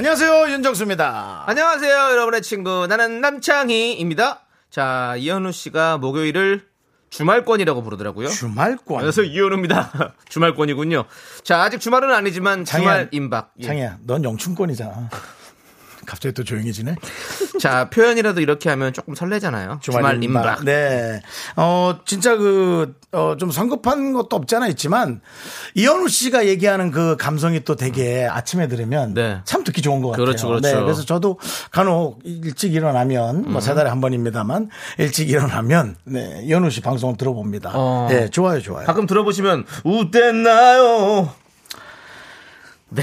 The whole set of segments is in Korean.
안녕하세요 윤정수입니다. 안녕하세요, 여러분의 친구. 나는 남창희입니다. 자, 이현우 씨가 목요일을 주말권이라고 부르더라고요. 주말권. 그래서 이현우입니다. 주말권이군요. 자, 아직 주말은 아니지만 장이야. 주말 임박. 예. 장이야, 넌 영춘권이잖아. 갑자기 또 조용해지네. 자, 표현이라도 이렇게 하면 조금 설레잖아요. 주말, 임박. 네. 어, 진짜 그, 어, 좀 성급한 것도 없지 않아 있지만, 이현우 씨가 얘기하는 그 감성이 또 되게 아침에 들으면 네. 참 듣기 좋은 것 같아요. 그렇죠, 그렇죠. 네. 그래서 저도 간혹 일찍 일어나면, 음. 뭐세 달에 한 번입니다만, 일찍 일어나면, 네. 이현우 씨 방송 들어봅니다. 어. 네. 좋아요, 좋아요. 가끔 들어보시면, 웃댔나요? 네.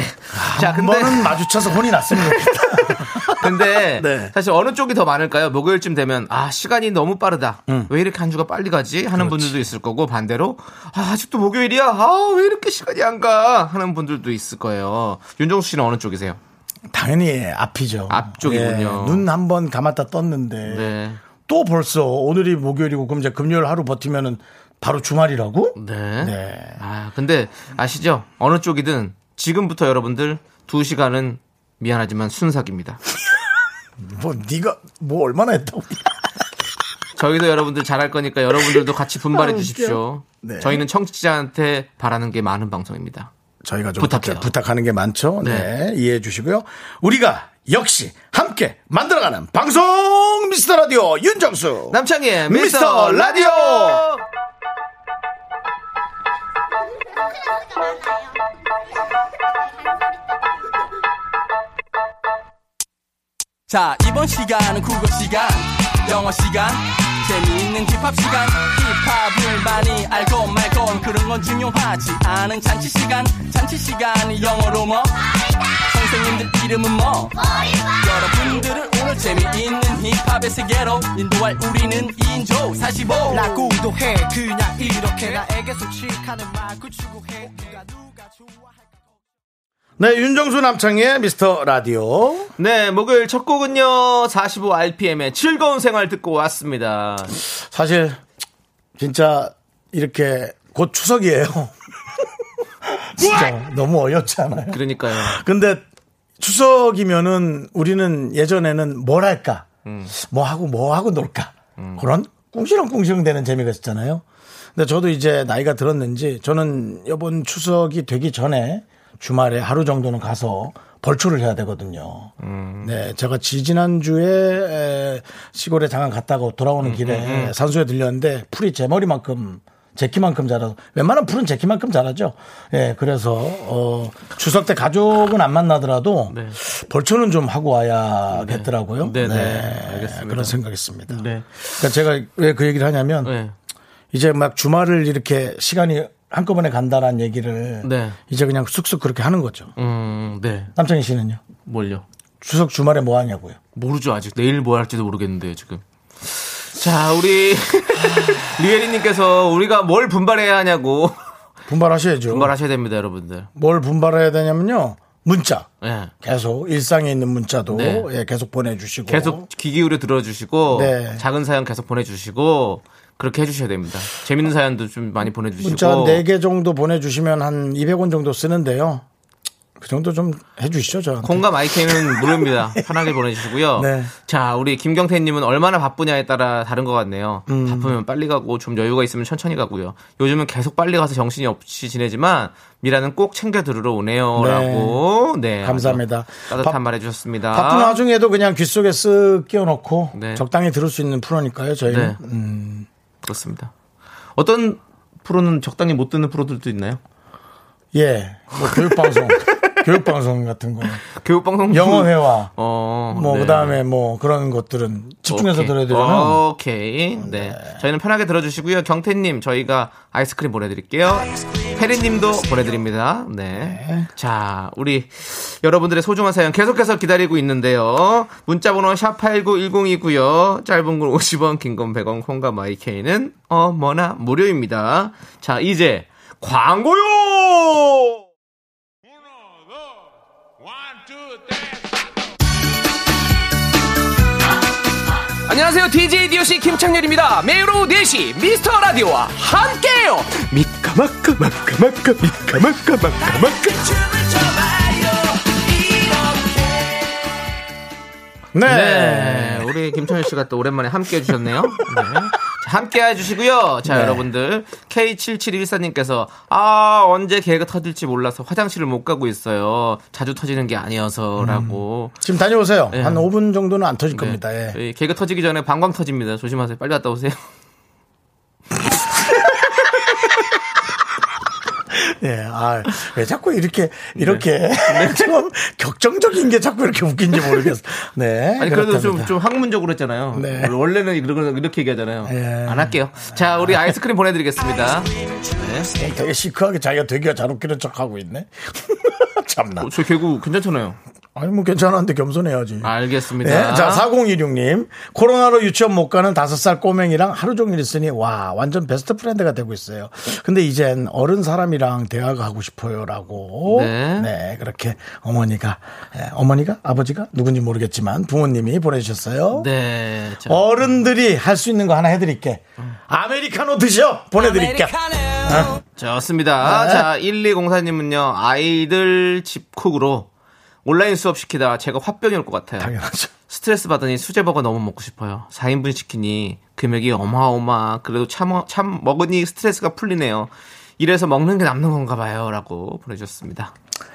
자, 한 근데. 번은 마주쳐서 혼이 좋겠다. 근데 네. 사실 어느 쪽이 더 많을까요? 목요일쯤 되면 아 시간이 너무 빠르다. 왜 이렇게 한 주가 빨리 가지? 하는 분들도 있을 거고 반대로 아, 아직도 목요일이야. 아 왜 이렇게 시간이 안 가? 하는 분들도 있을 거예요. 윤정수 씨는 어느 쪽이세요? 당연히 앞이죠. 앞쪽이군요. 눈한 번 감았다 떴는데. 네. 또 벌써 오늘이 목요일이고 그럼 이제 금요일 하루 버티면은 바로 주말이라고? 네. 네. 아 근데 아시죠? 어느 쪽이든 지금부터 여러분들 두 시간은 미안하지만 순삭입니다. 뭐 네가 뭐 얼마나 했다고? 저희도 여러분들 잘할 거니까 여러분들도 같이 분발해 주십시오. 네. 저희는 청취자한테 바라는 게 많은 방송입니다. 저희가 좀 부탁해요. 부탁, 부탁하는 게 많죠. 네. 이해해 주시고요. 우리가 역시 함께 만들어가는 방송 미스터 라디오 윤정수 남창희의 미스터 미스터 라디오. 라디오. 자 이번 시간은 국어 시간 영어 시간 재미있는 힙합 시간. 힙합을 많이 알고 말고 그런 건 중요하지 않은 잔치 시간. 잔치 시간이 영어로 뭐? 선생님들 이름은 뭐? 여러분들을 오늘 재미있는 힙합의 세계로 인도할 우리는 인조 45 라고도 해. 그냥 이렇게 나에게 솔직하는 말그 추구해. 누가 누가 좋아할까 네, 윤정수 남창의 미스터 라디오. 네, 목요일 첫 곡은요. 45rpm의 즐거운 생활 듣고 왔습니다. 사실 진짜 이렇게 곧 추석이에요. 진짜 너무 어이없지 않아요? 그러니까요. 근데 추석이면은 우리는 예전에는 뭘 할까? 뭐 하고 뭐 하고 놀까? 그런 꿍시렁꿍시렁 되는 재미가 있었잖아요. 근데 저도 이제 나이가 들었는지 저는 이번 추석이 되기 전에 주말에 하루 정도는 가서 벌초를 해야 되거든요. 네, 제가 지지난주에 시골에 잠깐 갔다가 돌아오는 길에 산소에 들렸는데 풀이 제 머리만큼 제 키만큼 자라서 웬만한 풀은 제 키만큼 자라죠. 예, 그래서 어 추석 때 가족은 안 만나더라도 네. 벌초는 좀 하고 와야겠더라고요. 네, 네. 알겠습니다. 그런 생각했습니다. 네. 그러니까 제가 왜 그 얘기를 하냐면 네. 이제 막 주말을 이렇게 시간이 한꺼번에 간다라는 얘기를 네. 이제 그냥 쑥쑥 그렇게 하는 거죠. 음, 네. 남창희 씨는요? 뭘요? 추석 주말에 뭐 하냐고요? 모르죠. 아직 내일 뭐 할지도 모르겠는데요, 지금. 자, 우리 리에리님께서 우리가 뭘 분발해야 하냐고 분발하셔야죠. 분발하셔야 됩니다, 여러분들. 뭘 분발해야 되냐면요. 문자. 예. 계속 일상에 있는 문자도 네. 예, 계속 보내주시고 계속 귀 기울여 들어주시고 네. 작은 사연 계속 보내주시고 그렇게 해주셔야 됩니다. 재밌는 사연도 좀 많이 보내주시고 문자 한 4개 정도 보내주시면 한 200원 정도 쓰는데요. 그 정도 좀 해주시죠, 저한테. 콩과 마이크는 무료입니다. 편하게 보내주시고요. 네. 자, 우리 김경태님은 얼마나 바쁘냐에 따라 다른 것 같네요. 음. 바쁘면 빨리 가고 좀 여유가 있으면 천천히 가고요. 요즘은 계속 빨리 가서 정신이 없이 지내지만 미라는 꼭 챙겨 들으러 오네요라고. 네. 감사합니다. 아주 따뜻한 바- 말 해주셨습니다. 바쁜 와중에도 그냥 귀 속에 쓱 끼워놓고 네. 적당히 들을 수 있는 프로니까요, 저희는. 네. 음, 그렇습니다. 어떤 프로는 적당히 못 듣는 프로들도 있나요? 예. 뭐 교육방송, 교육방송 같은 거. 교육방송 영어회화. 어, 뭐, 네. 그 다음에 뭐 그런 것들은 집중해서 오케이. 들어야 되잖아요. 오케이. 네. 저희는 편하게 들어주시고요. 경태님, 저희가 아이스크림 보내드릴게요. 혜리님도 보내드립니다. 네. 자, 우리 여러분들의 소중한 사연 계속해서 기다리고 있는데요. 문자번호 샵8910이고요. 짧은 건 50원, 긴 건 100원, 콩과 마이케이는 어머나 무료입니다. 자, 이제 광고요! 안녕하세요. DJ DOC 김창렬입니다. 매일 오후 4시 미스터 라디오와 함께해요. 미카마카 마카마카 미카마카 마카마카 네. 네, 우리 김창렬 씨가 또 오랜만에 함께 해주셨네요. 네. 자, 함께 해주시고요. 자, 네. 여러분들. K7714님께서, 아, 언제 개가 터질지 몰라서 화장실을 못 가고 있어요. 자주 터지는 게 아니어서, 라고. 지금 다녀오세요. 네. 한 5분 정도는 안 터질 겁니다. 네. 예. 저희 개가 터지기 전에 방광 터집니다. 조심하세요. 빨리 갔다 오세요. 예, 아, 왜 자꾸 이렇게, 이렇게, 좀 격정적인 게 자꾸 이렇게 웃긴지 모르겠어. 네. 아니, 그래도 좀. 좀 학문적으로 했잖아요. 네. 원래는 이렇게, 이렇게 얘기하잖아요. 예. 안 할게요. 자, 우리 아이스크림 보내드리겠습니다. 어, 되게 시크하게 자기가 되게 잘 웃기는 척 하고 있네. 참나. 어, 저 개그 괜찮잖아요. 아니, 뭐 괜찮았는데 겸손해야지. 알겠습니다. 네, 자, 4016님. 코로나로 유치원 못 가는 5살 꼬맹이랑 하루 종일 있으니, 와, 완전 best friend가 되고 있어요. 근데 이젠 어른 사람이랑 대화가 하고 싶어요. 라고. 네. 그렇게 어머니가, 예, 어머니가? 아버지가? 누군지 모르겠지만 부모님이 보내주셨어요. 네. 자, 어른들이 할 수 있는 거 하나 해드릴게. 아메리카노 드셔! 보내드릴게. 어? 좋습니다. 네. 자, 1204님은요, 아이들 집콕으로 온라인 수업 시키다 제가 화병이 올 것 같아요. 당연하죠. 스트레스 받으니 수제버거 너무 먹고 싶어요. 4인분 시키니 금액이 어마어마. 그래도 참, 참 먹으니 스트레스가 풀리네요. 이래서 먹는 게 남는 건가 봐요. 라고 보내주셨습니다.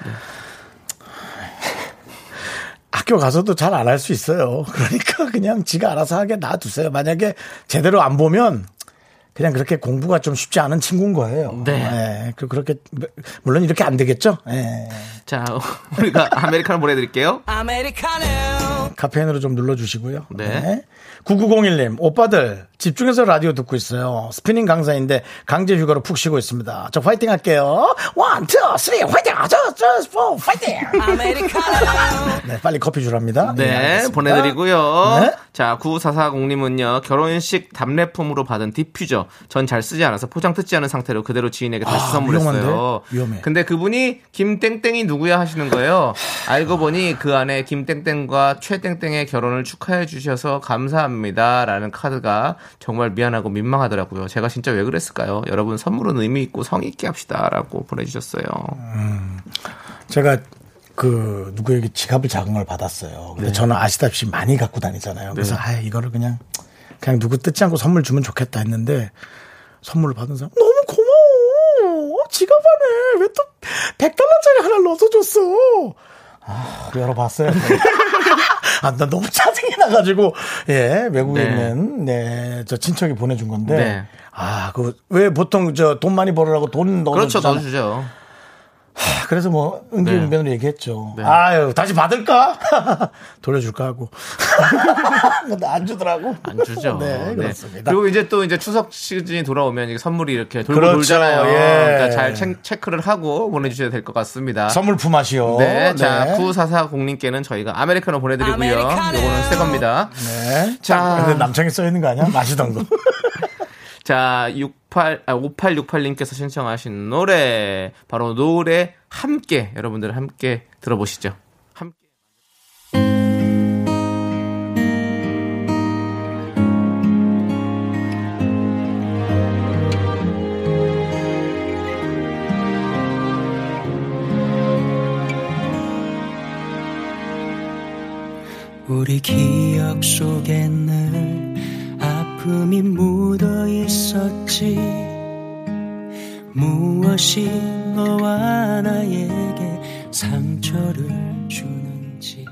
학교 가서도 잘 안 할 수 있어요. 그러니까 그냥 지가 알아서 하게 놔두세요. 만약에 제대로 안 보면 그냥 그렇게 공부가 좀 쉽지 않은 친구인 거예요. 네. 예, 그- 그렇게 물론 이렇게 안 되겠죠. 예. 자, 우리가 아메리카노 보내드릴게요. 아메리카노 카페인으로 좀 눌러주시고요. 네. 9901님, 오빠들 집중해서 라디오 듣고 있어요. 스피닝 강사인데 강제 휴가로 푹 쉬고 있습니다. 저 화이팅 할게요. one, two, three, 화이팅! 아, 저, 저, 포, 화이팅! 아메리카노 네, 빨리 커피 주랍니다. 네, 알겠습니다. 보내드리고요. 네. 자, 9440님은요, 결혼식 답례품으로 받은 디퓨저. 전 잘 쓰지 않아서 포장 뜯지 않은 상태로 그대로 지인에게 다시 아, 선물했어요. 위험한데? 위험해. 근데 그분이 김땡땡이 누구야 하시는 거예요. 알고 보니 그 안에 김땡땡과 최땡땡의 결혼을 축하해 주셔서 감사합니다. 라는 카드가 정말 미안하고 민망하더라고요. 제가 진짜 왜 그랬을까요? 여러분 선물은 의미 있고 성의 있게 합시다. 라고 보내주셨어요. 제가 그 누구에게 지갑을 작은 걸 받았어요. 근데 저는 아시다시피 많이 갖고 다니잖아요. 그래서 아 이거를 그냥 그냥 누구 뜯지 않고 선물 주면 좋겠다 했는데 선물을 받은 사람 너무 고마워. 어, 지갑 안에 왜 또 100달러짜리 하나 넣어서 줬어. 아, 열어봤어요. 아, 나 너무 짜증이 나가지고, 예, 외국에 네. 있는, 네, 저 친척이 보내준 건데, 네. 아, 그, 왜 보통 저 돈 많이 벌으라고 돈 넣어 그렇죠, 주잖아요. 넣어주죠. 그래서 뭐 은기응변으로 얘기했죠. 네. 아유 다시 받을까? 돌려줄까 하고 근데 안 주더라고. 안 주죠. 네, 그렇습니다. 그리고 이제 또 이제 추석 시즌이 돌아오면 이게 선물이 이렇게 돌고 그렇죠. 돌잖아요. 예. 그러니까 잘 체, 체크 를 하고 보내주셔야 될 것 같습니다. 선물 품앗이요. 네, 자 9440님께는 저희가 아메리카노 보내드리고요. 아메리카노. 요거는 새 겁니다. 네. 자. 근데 남창이 써 있는 거 아니야? 마시던 거. 자 68, 아, 5868님께서 신청하신 노래 바로 노래 함께 여러분들 함께 들어보시죠. 함께. 우리 기억 속에 늘 아픔이 묻어 있었지. 무엇이 너와 나에게 상처를 주는지.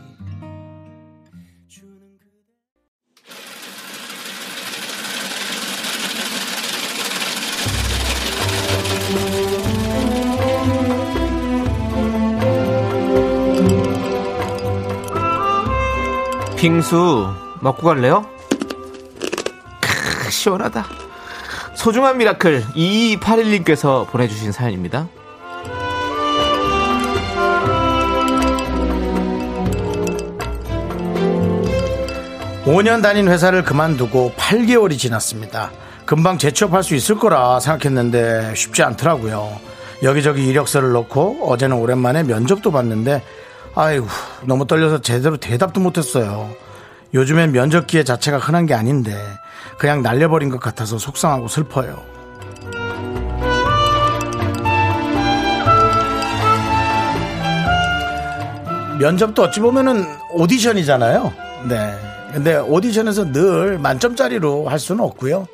빙수 먹고 갈래요? 크, 시원하다. 소중한 미라클 2281님께서 보내주신 사연입니다. 5년 다닌 회사를 그만두고 8개월이 지났습니다. 금방 재취업할 수 있을 거라 생각했는데 쉽지 않더라고요. 여기저기 이력서를 넣고 어제는 오랜만에 면접도 봤는데 아이고 너무 떨려서 제대로 대답도 못했어요. 요즘엔 면접 기회 자체가 흔한 게 아닌데 그냥 날려버린 것 같아서 속상하고 슬퍼요. 면접도 어찌 보면은 오디션이잖아요. 네. 근데 오디션에서 늘 만점짜리로 할 수는 없고요.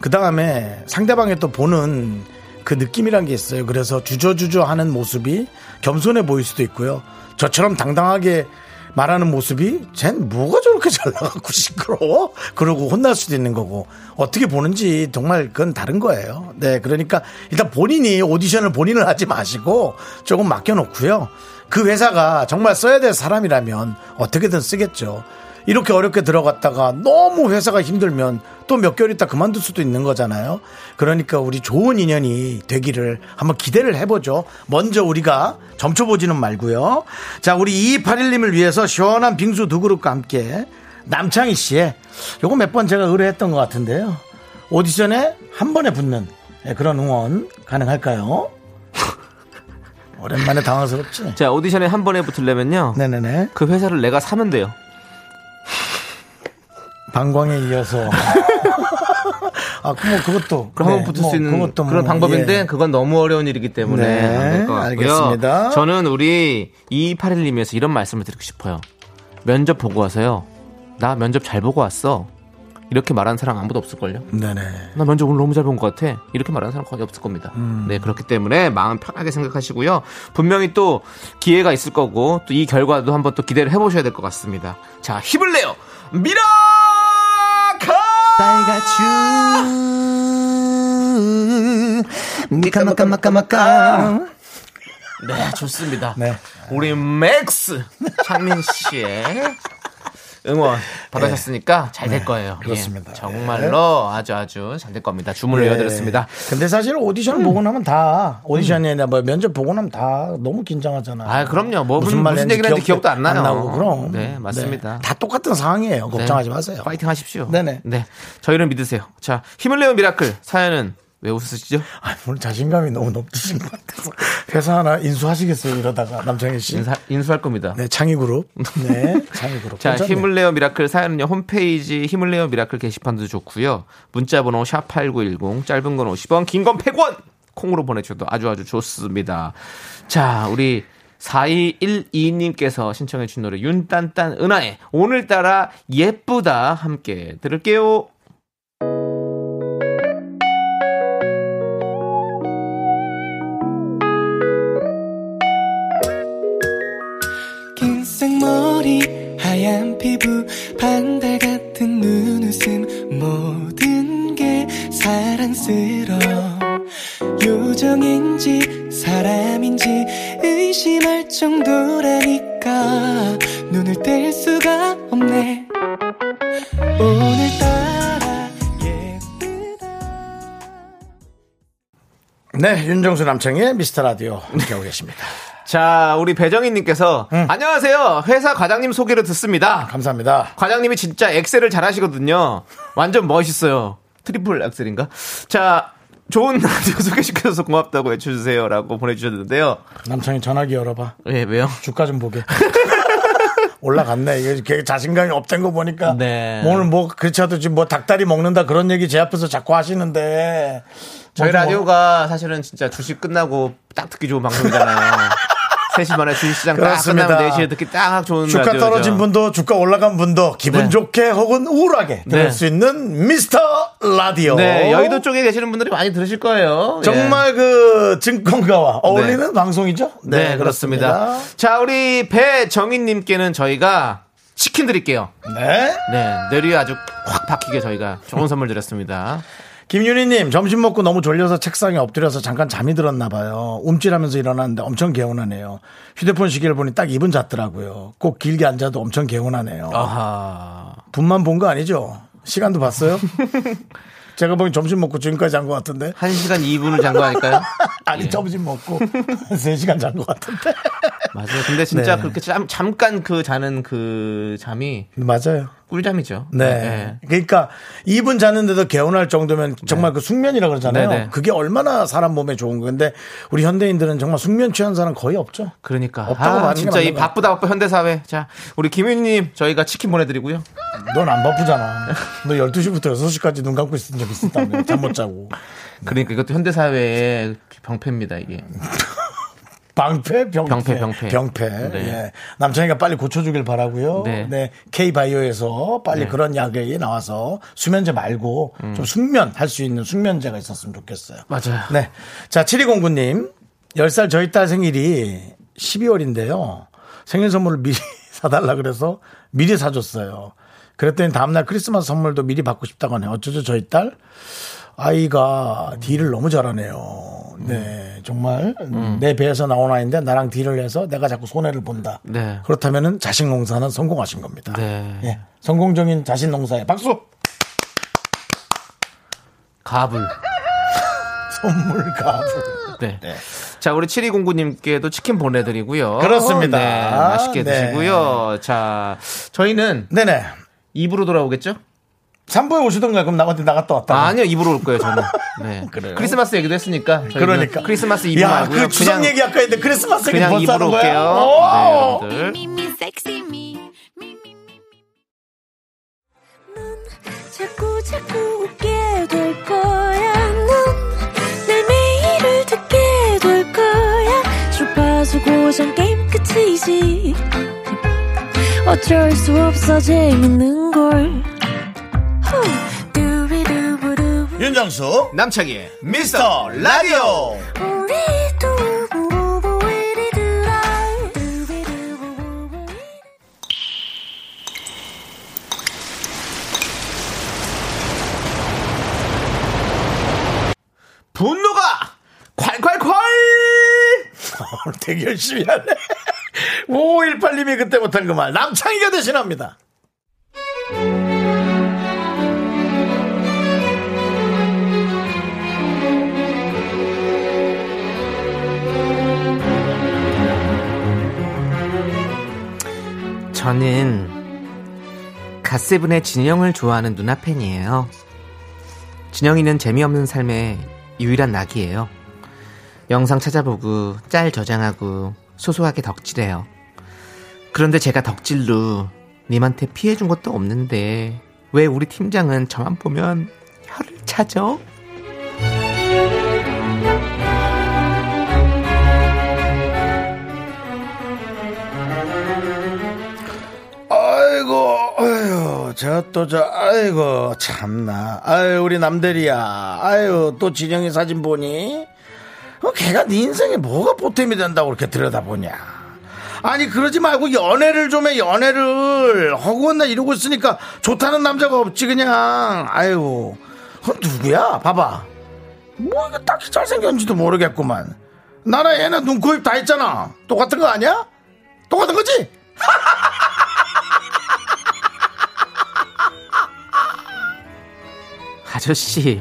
그 다음에 상대방이 또 보는 그 느낌이란 게 있어요. 그래서 주저주저 하는 모습이 겸손해 보일 수도 있고요. 저처럼 당당하게 말하는 모습이 쟨 뭐가 저렇게 잘 나가고 시끄러워? 그러고 혼날 수도 있는 거고 어떻게 보는지 정말 그건 다른 거예요. 네, 그러니까 일단 본인이 오디션을 본인을 하지 마시고 조금 맡겨놓고요. 그 회사가 정말 써야 될 사람이라면 어떻게든 쓰겠죠. 이렇게 어렵게 들어갔다가 너무 회사가 힘들면 또 몇 개월 있다 그만둘 수도 있는 거잖아요. 그러니까 우리 좋은 인연이 되기를 한번 기대를 해보죠. 먼저 우리가 점쳐보지는 말고요. 자, 우리 2281님을 위해서 시원한 빙수 두 그릇과 함께 남창희 씨의 요거 몇 번 제가 의뢰했던 것 같은데요. 오디션에 한 번에 붙는 그런 응원 가능할까요? 오랜만에 당황스럽지? 자, 오디션에 한 번에 붙으려면요. 네네네. 그 회사를 내가 사면 돼요. 방광에 이어서. 아, 그뭐 그것도. 그럼 네, 한번 붙을 뭐 수 있는 그것도 그런 뭐, 방법인데 예. 그건 너무 어려운 일이기 때문에 네, 안될것 같고요. 알겠습니다. 저는 우리 2281님에서 이런 말씀을 드리고 싶어요. 면접 보고 와서요. 나 면접 잘 보고 왔어. 이렇게 말하는 사람 아무도 없을걸요? 네네. 나 면접 오늘 너무 잘 본 것 같아. 이렇게 말하는 사람 거의 없을 겁니다. 음. 네, 그렇기 때문에 마음 편하게 생각하시고요. 분명히 또 기회가 있을 거고 또 이 결과도 한번 또 기대를 해보셔야 될 것 같습니다. 자, 힘을 내요! 미라 카! 미카마카마카마카. 네, 좋습니다. 네. 우리 맥스 창민 씨의 응원 받으셨으니까 잘 될 거예요. 예, 그렇습니다. 정말로 아주 아주 잘 될 겁니다. 주문을 외워드렸습니다. 네. 근데 사실 오디션 보고 나면 다 오디션이나 뭐 면접 보고 나면 다 너무 긴장하잖아. 아, 그럼요. 뭐 무슨, 말 무슨 얘기를 했는지 기억도 안 나요. 나고 그럼. 네, 맞습니다. 다 똑같은 상황이에요. 걱정하지 네. 마세요. 파이팅 하십시오. 네네. 네. 저희를 믿으세요. 자, 힘을 내요 미라클 사연은 왜 웃으시죠? 아, 오늘 자신감이 너무 높으신 것 같아서 회사 하나 인수하시겠어요 이러다가 남창희 씨. 인사, 인수할 겁니다. 네, 창희그룹. 네, 창희그룹. 자, 괜찮네. 힘을 내요 미라클 사연은요, 홈페이지 힘을 내요 미라클 게시판도 좋고요. 문자번호 샵8910, 짧은 건 50원, 긴 건 100원! 콩으로 보내주셔도 아주 아주 좋습니다. 자, 우리 4212님께서 신청해주신 노래 윤딴딴 은하의 오늘따라 예쁘다 함께 들을게요. 사랑스러워 요정인지 사람인지 의심할 정도라니까 눈을 뗄 수가 없네 오늘따라 예쁘다 네, 윤정수 남창의 미스터 라디오 함께하고 계십니다. 자, 우리 배정희님께서 안녕하세요. 회사 과장님 소개로 듣습니다. 감사합니다. 과장님이 진짜 엑셀을 잘하시거든요. 완전 멋있어요. 트리플 악셀인가? 자, 좋은 라디오 소개시켜줘서 고맙다고 해주세요라고 보내주셨는데요. 남창희 전화기 열어봐. 예, 왜요? 주가 좀 보게. 올라갔네. 이게 자신감이 없던 거 보니까. 네. 오늘 뭐, 그렇지 않아도 지금 뭐 닭다리 먹는다 그런 얘기 제 앞에서 자꾸 하시는데. 저희 뭐, 라디오가 사실은 진짜 주식 끝나고 딱 듣기 좋은 방송이잖아요. 3시 반에 주식시장 딱 그렇습니다. 끝나면 4시에 듣기 딱 좋은 주가 라디오죠. 떨어진 분도 주가 올라간 분도 기분 네. 좋게 혹은 우울하게 들을 네. 수 있는 미스터 라디오. 네, 여의도 쪽에 계시는 분들이 많이 들으실 거예요. 예. 정말 그 증권가와 어울리는 방송이죠? 네, 그렇습니다. 자, 우리 배정희님께는 저희가 치킨 드릴게요. 네. 네, 뇌리에 아주 확 박히게 저희가 좋은 선물 드렸습니다. 김윤희님 점심 먹고 너무 졸려서 책상에 엎드려서 잠깐 잠이 들었나 봐요. 움찔하면서 일어났는데 엄청 개운하네요. 휴대폰 시계를 보니 딱 2분 잤더라고요. 꼭 길게 앉아도 엄청 개운하네요. 아하. 분만 본 거 아니죠? 시간도 봤어요? 제가 보기엔 점심 먹고 지금까지 잔 것 같은데. 1시간 2분을 잔 거 아닐까요? 아니, 예. 점심 먹고 3시간 잔 것 같은데. 맞아요. 근데 진짜 네. 그렇게 잠, 잠깐 그 자는 그 잠이 맞아요. 꿀잠이죠. 네. 그러니까 2분 자는데도 개운할 정도면 정말 그 숙면이라 그러잖아요. 네, 네. 그게 얼마나 사람 몸에 좋은 건데 우리 현대인들은 정말 숙면 취한 사람 거의 없죠. 그러니까. 없다고 아, 진짜 이. 바쁘다 바빠 현대 사회. 자, 우리 김윤님 저희가 치킨 보내 드리고요. 넌 안 바쁘잖아. 너 12시부터 6시까지 눈 감고 있은 적 있었다며. 잠 못 자고. 그러니까 이것도 현대 사회의 병폐입니다, 이게. 방패? 병패. 병폐, 병폐. 병폐. 네. 예. 남창이가 빨리 고쳐주길 바라고요 네. 네. K바이오에서 빨리 네. 그런 약이 나와서 수면제 말고 좀 숙면 할 수 있는 숙면제가 있었으면 좋겠어요. 맞아요. 네. 자, 7209님. 10살 저희 딸 생일이 12월인데요. 생일 선물을 미리 사달라 그래서 미리 사줬어요. 그랬더니 다음날 크리스마스 선물도 미리 받고 싶다고 하네요. 어쩌죠, 저희 딸? 아이가 딜을 너무 잘하네요. 네, 정말 내 배에서 나온 아이인데 나랑 딜을 해서 내가 자꾸 손해를 본다. 네. 그렇다면은 자식 농사는 성공하신 겁니다. 네. 예, 성공적인 자식 농사에 박수. 가불. 선물 가불. 네. 자, 우리 7209님께도 치킨 보내드리고요. 그렇습니다. 네, 맛있게 네. 드시고요. 자, 저희는 네네. 입으로 돌아오겠죠? 3부에 오시던가요? 그럼 나한테 나갔다 왔다. 아, 아니요, 입으로 올 거예요, 저는. 네. 그래요? 크리스마스 얘기도 했으니까. 그러니까. 크리스마스 입으로 야, 말고요. 그 추석 얘기 아까 했는데 크리스마스 얘기 그냥 입으로? 올게요. 오! 네, 여러분들. 자꾸 자꾸 웃게 될 거야. 넌내 매일을 듣게 될 거야. 주파수 고정 게임 끝이지. 어쩔 수 없어 재밌는 걸. 윤정수 남창희의 미스터 라디오. 분노가 콸콸콸! 되게 열심히 하네 5518님이 그때 못한 그 말 남창희가 대신합니다 저는 갓세븐의 진영을 좋아하는 누나 팬이에요. 진영이는 재미없는 삶의 유일한 낙이에요. 영상 찾아보고 짤 저장하고 소소하게 덕질해요. 그런데 제가 덕질로 님한테 피해준 것도 없는데 왜 우리 팀장은 저만 보면 혀를 차죠? 제가 또저 아이고 참나. 아유 우리 남대리야. 아유 또 진영이 사진 보니? 어, 걔가 네 인생에 뭐가 보탬이 된다고 그렇게 들여다보냐? 아니 그러지 말고 연애를 좀 해 연애를. 허구한나 이러고 있으니까 좋다는 남자가 없지 그냥. 아유 그건 누구야? 봐봐. 뭐 이거 딱히 잘생겼는지도 모르겠구만. 나랑 얘는 눈, 코, 입 다 있잖아. 똑같은 거 아니야? 똑같은 거지? 아저씨,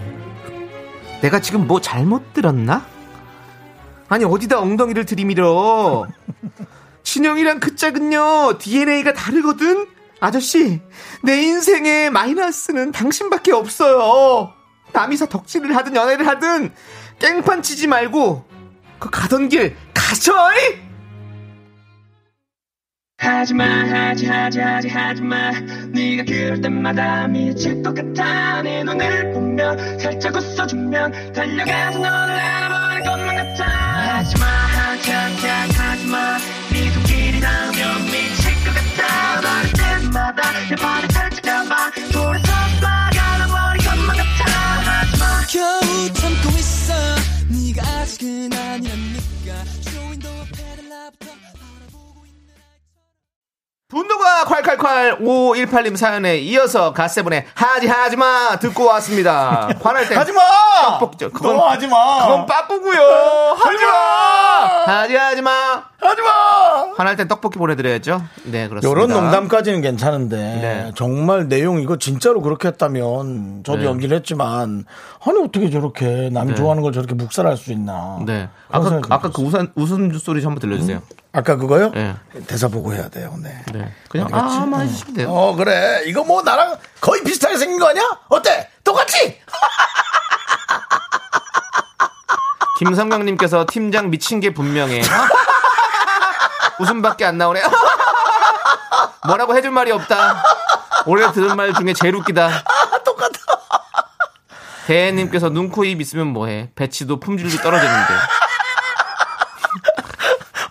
내가 지금 뭐 잘못 들었나? 아니, 어디다 엉덩이를 들이밀어? 진영이랑 그 짝은요, DNA가 다르거든? 아저씨, 내 인생에 마이너스는 당신밖에 없어요. 남이사 덕질을 하든 연애를 하든, 깽판 치지 말고, 그 가던 길, 가셔이! 하지마 하지 하지 하지 하지마. 네가 그럴 때마다 미칠 것 같아. 내 눈을 보며 살짝 웃어주면 달려가서 너를 알아버릴 것만 같아. 하지마 하지 하지 하지 하지마. 네 손길이 닿으면 미칠 것 같아. 말할 때마다 내 발을 살짝 잡아. 돌아서 쏴가버릴 것만 같아. 하지마. 겨우 참고 있어. 네가 아직은 아니라 분노가 콸콸콸 5518님 사연에 이어서 갓세븐의 하지 하지마 듣고 왔습니다. 화날 때 하지마! 떡볶이죠. 그건- 너 하지마! 그건 빠꾸고요. 하지마! 하지 하지 마. 하지 마! 화날 땐 떡볶이 보내드려야죠. 네 그렇습니다. 요런 농담까지는 괜찮은데 네. 정말 내용 이거 진짜로 그렇게 했다면 저도 네. 연기를 했지만 아니 어떻게 저렇게 남이 네. 좋아하는 걸 저렇게 묵살할 수 있나 네. 아까 아까 그 들었어요. 우선 웃음 소리 좀 한번 들려주세요. 아까 그거요? 네. 대사 보고 해야 돼요 네. 네. 그냥 알겠지? 아만 해주시면 돼요. 어 그래 이거 뭐 나랑 거의 비슷하게 생긴 거 아니야? 어때? 똑같이? 김성경님께서 팀장 미친 게 분명해. 웃음밖에 안 나오네. 뭐라고 해줄 말이 없다. 올해 들은 말 중에 제일 웃기다. 똑같아 대혜님께서 눈, 코, 입 있으면 뭐해. 배치도 품질도 떨어지는데.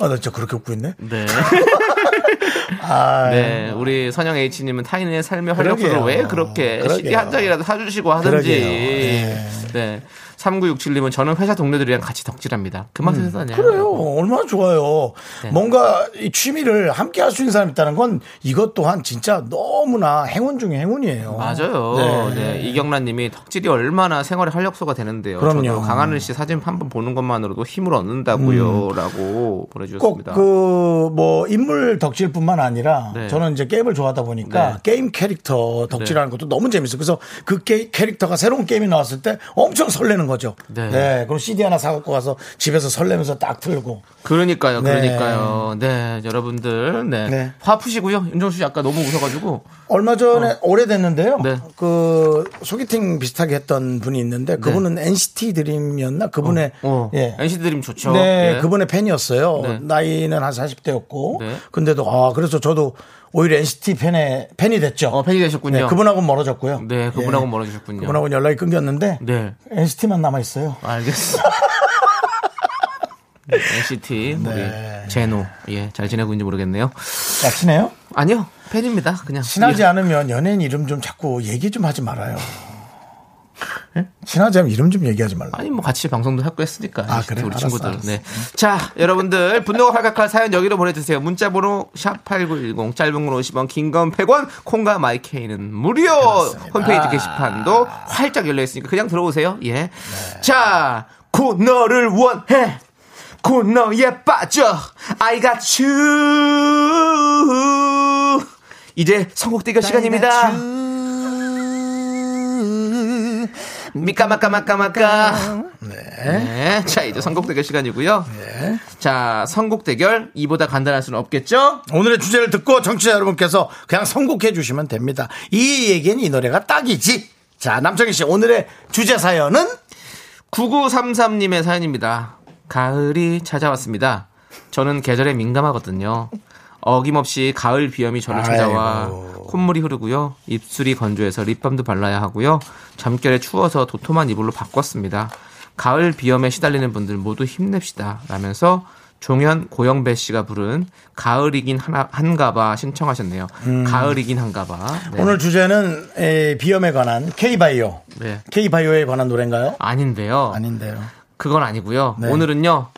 아 나 진짜 그렇게 웃고 있네 네. 아, 네. 우리 선영 H님은 타인의 삶의 활력소를. 왜 그렇게 그러게요. CD 한 장이라도 사주시고 하든지. 예. 네. 3967님은 저는 회사 동료들이랑 같이 덕질합니다. 그만. 음, 그래요. 얼마나 좋아요. 네. 뭔가 이 취미를 함께 할 수 있는 사람이 있다는 건 이것 또한 진짜 너무나 행운 중에 행운이에요. 맞아요. 네. 네. 이경란 님이 덕질이 얼마나 생활의 활력소가 되는데요. 그럼요. 강하늘 씨 사진 한 번 보는 것만으로도 힘을 얻는다고요. 라고 꼭 보내주셨습니다. 그뭐 인물 덕질뿐만 아니라 네. 저는 이제 게임을 좋아하다 보니까 네. 게임 캐릭터 덕질하는 것도 너무 재밌어요. 그래서 그 게, 캐릭터가 새로운 게임이 나왔을 때 엄청 설레는 거 죠. 네. 네. 그럼 CD 하나 사갖고 가서 집에서 설레면서 딱 틀고. 그러니까요, 네. 그러니까요. 네, 여러분들, 네. 네. 화 푸시고요. 윤정수 씨 아까 너무 웃어가지고. 얼마 전에 오래됐는데요. 네. 그 소개팅 비슷하게 했던 분이 있는데 그분은 NCT 드림이었나? 그분의 어, 예. NCT 드림 좋죠. 네, 예. 그분의 팬이었어요. 네. 나이는 한 40대였고. 네. 근데도 아, 그래서 저도 오히려 NCT 팬의 팬이 됐죠. 어, 팬이 되셨군요. 네, 그분하고는 멀어졌고요. 네, 그분하고 예. 멀어지셨군요. 그분하고는 연락이 끊겼는데 네. NCT만 남아 있어요. 알겠습니다. 네, NCT, 네. 우리 제노. 예, 잘 지내고 있는지 모르겠네요. 야, 친해요? 아니요, 팬입니다. 그냥. 친하지 예. 않으면 연예인 이름 좀 자꾸 얘기 좀 하지 말아요. 친하지 않으면 이름 좀 얘기하지 말라. 아니 뭐 같이 방송도 했고 했으니까 아, 그래? 우리 알았어, 친구들. 알았어. 네. 자, 여러분들 분노가 활각할 사연 여기로 보내주세요. 문자번호 샵 #8910 짧은 건 50원, 긴 건 100원, 콩과 마이케이는 무료. 홈페이지 게시판도 활짝 열려 있으니까 그냥 들어오세요. 예. 네. 자, 곧 너를 원해. 곧 너에 빠져. I got you. 이제 선곡 대결 시간입니다. 미까마까마까마까. 네. 자, 이제 선곡 대결 시간이고요. 자, 선곡 대결. 이보다 간단할 수는 없겠죠? 오늘의 주제를 듣고 정치자 여러분께서 그냥 선곡해 주시면 됩니다. 이 얘기는 이 노래가 딱이지. 자, 남정희 씨, 오늘의 주제 사연은 9933님의 사연입니다. 가을이 찾아왔습니다. 저는 계절에 민감하거든요. 어김없이 가을 비염이 저를 찾아와 아이고. 콧물이 흐르고요. 입술이 건조해서 립밤도 발라야 하고요. 잠결에 추워서 도톰한 이불로 바꿨습니다. 가을 비염에 시달리는 분들 모두 힘냅시다. 라면서 종현 고영배 씨가 부른 가을이긴 하나, 한가봐 신청하셨네요. 가을이긴 한가봐. 네. 오늘 주제는 에, 비염에 관한 K바이오. 네. K바이오에 관한 노래인가요? 아닌데요. 아닌데요. 그건 아니고요. 네. 오늘은요.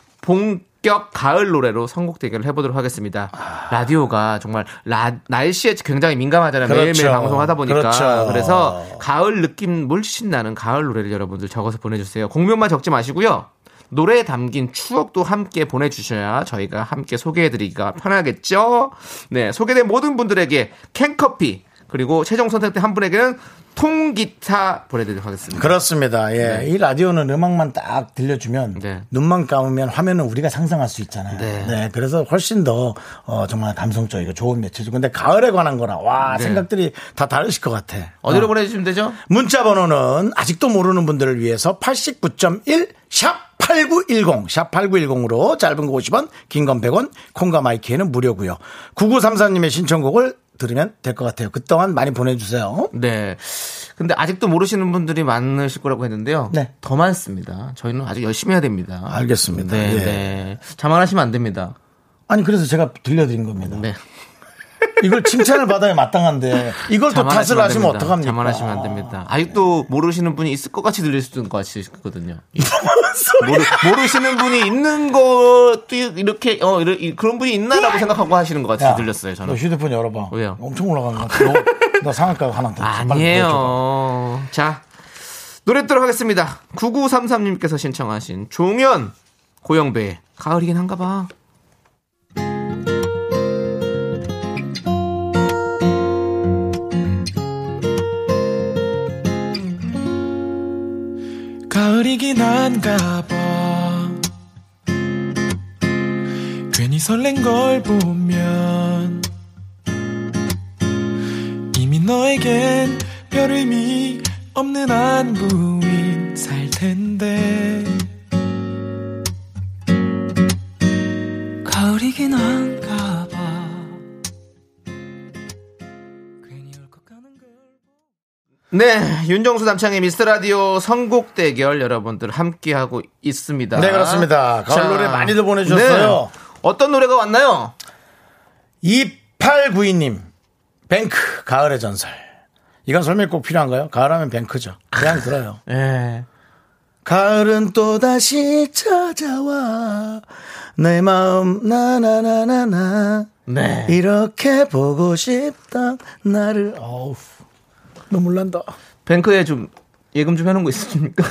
본격 가을 노래로 선곡 대결을 해보도록 하겠습니다. 라디오가 정말 라- 날씨에 굉장히 민감하잖아요. 그렇죠. 매일매일 방송하다 보니까. 그렇죠. 그래서 가을 느낌 물씬 나는 가을 노래를 여러분들 적어서 보내주세요. 공명만 적지 마시고요. 노래에 담긴 추억도 함께 보내주셔야 저희가 함께 소개해드리기가 편하겠죠. 네, 소개된 모든 분들에게 캔커피 그리고 최종 선택된 한 분에게는 통기타 보내드리도록 하겠습니다. 그렇습니다. 예. 네. 이 라디오는 음악만 딱 들려주면 네. 눈만 감으면 화면은 우리가 상상할 수 있잖아요. 네. 네. 그래서 훨씬 더 어, 정말 감성적이고 좋은 매체죠. 근데 가을에 관한 거라 와 네. 생각들이 다 다르실 것 같아. 어디로 어. 보내주시면 되죠? 문자 번호는 아직도 모르는 분들을 위해서 89.1 샵 8910, 샵 8910으로 짧은 거 50원, 긴 건 100원, 콩과 마이키에는 무료고요. 9934님의 신청곡을 들으면 될 것 같아요. 그동안 많이 보내주세요. 네. 근데 아직도 모르시는 분들이 많으실 거라고 했는데요. 네. 더 많습니다. 저희는 아직 열심히 해야 됩니다. 알겠습니다. 네, 예. 네. 자만하시면 안 됩니다. 아니 그래서 제가 들려드린 겁니다. 네. 이걸 칭찬을 받아야 마땅한데 이걸 또 탓을 하시면. 어떡합니까? 자만하시면 안 됩니다. 아직도 모르시는 분이 있을 것 같이 들릴 수도 있는 것 같이 있거든요. 모르, 모르 시는 분이 있는 것도 이렇게 어 그런 분이 있나라고 생각하고 하시는 것 같이 야, 들렸어요. 저는. 너 휴대폰 열어봐. 왜요? 엄청 올라가는 것 같아. 너, 너 상한가 하나 더. 아니에요. 자, 노래 듣도록 하겠습니다. 9933님께서 신청하신 종현, 고영배 가을이긴 한가 봐. 가을이긴 한가 봐. 괜히 설렌 걸 보면 이미 너에겐 별 의미 없는 안부인 살 텐데. 가을이긴 한가 네, 윤정수 남창의 미스터 라디오 선곡 대결 여러분들 함께 하고 있습니다. 네, 그렇습니다. 가을 자, 노래 많이들 보내주셨어요. 네. 어떤 노래가 왔나요? 2892님, 뱅크, 가을의 전설. 이건 설명이 꼭 필요한가요? 가을하면 뱅크죠. 그냥 들어요. 예. 가을은 또다시 찾아와. 내 마음, 나나나나나. 네. 이렇게 보고 싶다. 나를, 어우. 눈물 난다. 뱅크에 좀 예금 좀 해놓은 거 있습니까?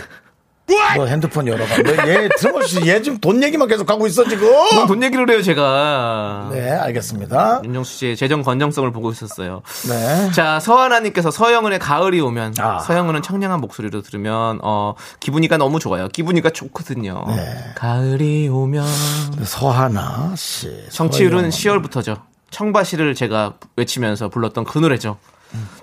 너 핸드폰 열어봐. 너얘 틀어보시, 얘 지금 돈 얘기만 계속 하고 있어, 지금. 돈, 돈 얘기를 해요, 제가. 네, 알겠습니다. 윤정수 씨의 재정 건정성을 보고 있었어요. 네. 자, 서하나님께서 서영은의 가을이 오면, 아. 서영은은 청량한 목소리로 들으면, 어, 기분이가 너무 좋아요. 기분이가 좋거든요. 네. 가을이 오면. 서하나 씨. 정치율은 서영. 10월부터죠. 청바시를 제가 외치면서 불렀던 그 노래죠.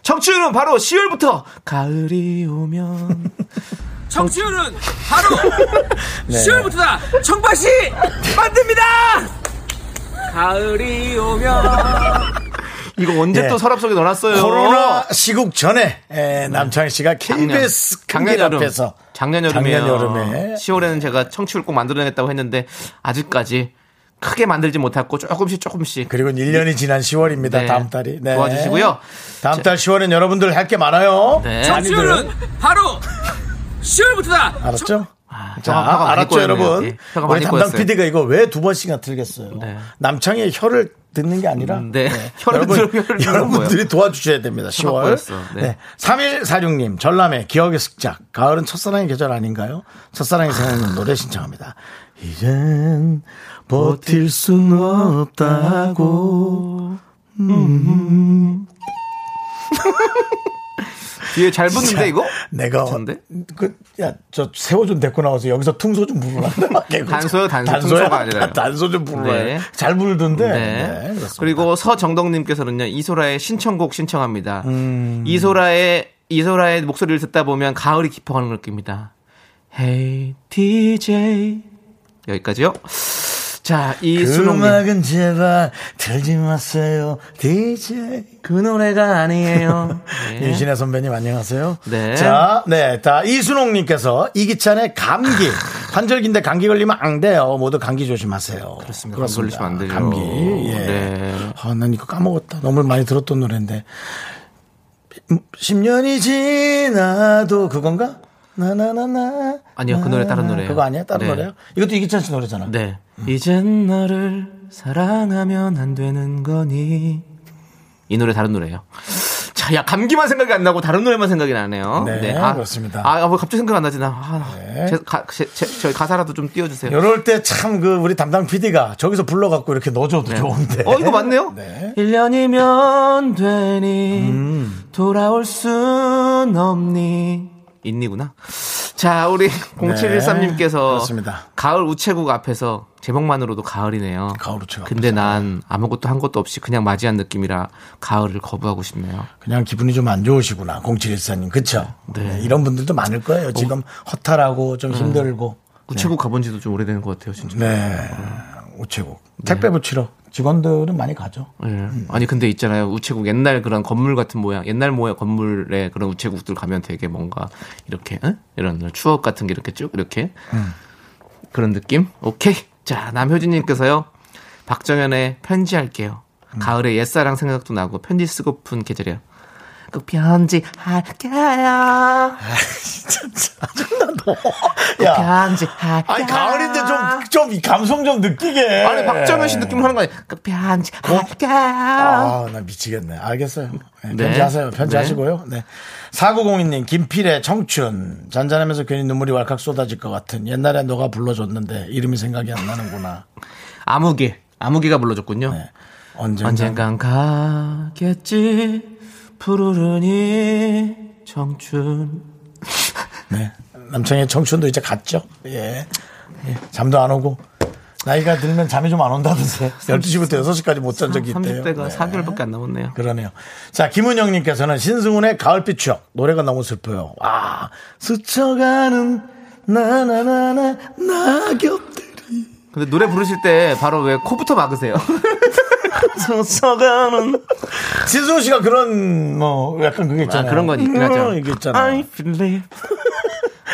정치율은 바로 10월부터 가을이 오면 정치율은 바로 네. 10월부터다. 청바시 만듭니다. 가을이 오면 이거 언제 예. 또 서랍 속에 넣어놨어요? 코로나 시국 전에 에, 남창희 씨가 KBS 작년 큰길 여름 앞에서 작년 여름에 작년 여름에 10월에는 제가 청취율 꼭 만들어내겠다고 했는데 아직까지 크게 만들지 못했고 조금씩 조금씩 그리고 1년이 지난 10월입니다. 네. 다음 달이. 네. 도와주시고요. 다음 달 10월엔 여러분들 할 게 많아요. 네. 정치율은 바로 10월부터다. 알았죠? 자, 많이 알았죠, 꼬였네요. 여러분? 예, 우리 담당. PD가 이거 왜 두 번씩이나 틀겠어요? 네. 남창의 혀를 듣는 게 아니라 음, 네. 혀를 여러분, 여러분들이 도와주셔야 됩니다. 혀가 10월. 꼬였어. 네. 네. 3146님, 전람회 기억의 습작. 가을은 첫사랑의 계절 아닌가요? 첫사랑이 생각나는 노래 신청합니다. 이젠 버틸 순 없다고. 뒤에 잘 붙는데 이거? 내가 괜찮은데? 그, 야, 저 세호 좀 데리고 나와서 여기서 퉁소 좀 부르라. 단소요, 단소. 퉁소가 아니라요. 단소 좀 부르라. 네. 잘 부르던데. 네. 네. 그리고 서정덕님께서는요 이소라의 신청곡 신청합니다. 음. 이소라의 이소라의 목소리를 듣다 보면 가을이 깊어가는 걸 느낍니다. Hey DJ 여기까지요. 자그 이순옥님 음악은 제발 들지 마세요. DJ. 그 노래가 아니에요. 네. 윤신혜 선배님 안녕하세요. 네. 자, 네. 자, 이순옥님께서 이기찬의 감기. 환절기인데 감기 걸리면 안 돼요. 모두 감기 조심하세요. 그렇습니다. 감기 걸리시면 안 되죠. 감기. 예. 네. 아, 난 이거 까먹었다. 너무 많이 들었던 노래인데. 10년이 지나도 그건가? 나나나나. 아니요, 그 노래 다른 노래예요. 그거 아니야? 다른 네. 노래요? 이것도 이기찬 씨 노래잖아. 네. 이젠 너를 사랑하면 안 되는 거니. 이 노래 다른 노래예요. 자, 야 감기만 생각이 안 나고 다른 노래만 생각이 나네요. 네, 아, 그렇습니다. 아, 뭐 갑자기 생각 안 나지 나. 아, 네. 제, 가, 제, 제, 저희 가사라도 좀 띄워주세요. 이럴 때 참 그 우리 담당 PD가 저기서 불러갖고 이렇게 넣어줘도 좋은데. 어, 이거 맞네요? 네. 1년이면 되니, 음. 돌아올 순 없니. 있니구나. 자, 우리 0713님께서 네, 그렇습니다. 가을 우체국 앞에서 제목만으로도 가을이네요. 가을 우체국 근데. 난 아무것도 한 것도 없이 그냥 맞이한 느낌이라 가을을 거부하고 싶네요. 그냥 기분이 좀 안 좋으시구나. 0714님. 그쵸? 네. 네, 이런 분들도 많을 거예요. 지금 허탈하고 좀 힘들고. 우체국 가본 지도 좀 오래된 것 같아요, 진짜. 네. 우체국. 택배 붙이러. 직원들은 많이 가죠. 예. 아니 근데 있잖아요 우체국 옛날 그런 건물 같은 모양 옛날 모양 건물에 그런 우체국들 가면 되게 뭔가 이렇게 응? 이런 추억 같은 게 이렇게 쭉 이렇게 그런 느낌 오케이 자 남효진님께서요 박정현의 편지할게요 가을에 옛사랑 생각도 나고 편지 쓰고픈 계절이야 그 편지 할게요. 야. 편지 할게요. 아니 가을인데 좀좀이 감성 좀 느끼게. 아니 박정현 씨 느낌으로 하는 거? 그 편지 할게요. 아, 나 미치겠네. 알겠어요. 네, 네. 편지하세요. 편지하시고요. 네. 네. 4902님, 김필의 청춘. 잔잔하면서 괜히 눈물이 왈칵 쏟아질 것 같은. 옛날에 너가 불러줬는데 이름이 생각이 안 나는구나. 아무개 아무개가 불러줬군요. 네. 언젠가. 언젠간 가겠지 푸르르니 청춘. 네. 남창의 청춘도 이제 갔죠. 예. 예. 잠도 안 오고. 나이가 들면 잠이 좀 안 온다면서요. 12시부터 6시까지 못 잔 적이 있대요. 30대가 네. 4개월밖에 안 남았네요. 그러네요. 자, 김은영님께서는 신승훈의 가을빛 추억. 노래가 너무 슬퍼요. 와, 스쳐가는 나나나나 낙엽들이. 근데 노래 부르실 때 바로 왜 코부터 막으세요? 스쳐가는. 신승훈 씨가 그런, 뭐, 약간 그게 있잖아요. 아, 그런 건 있긴 하죠. 음, 이게 있잖아요. I believe.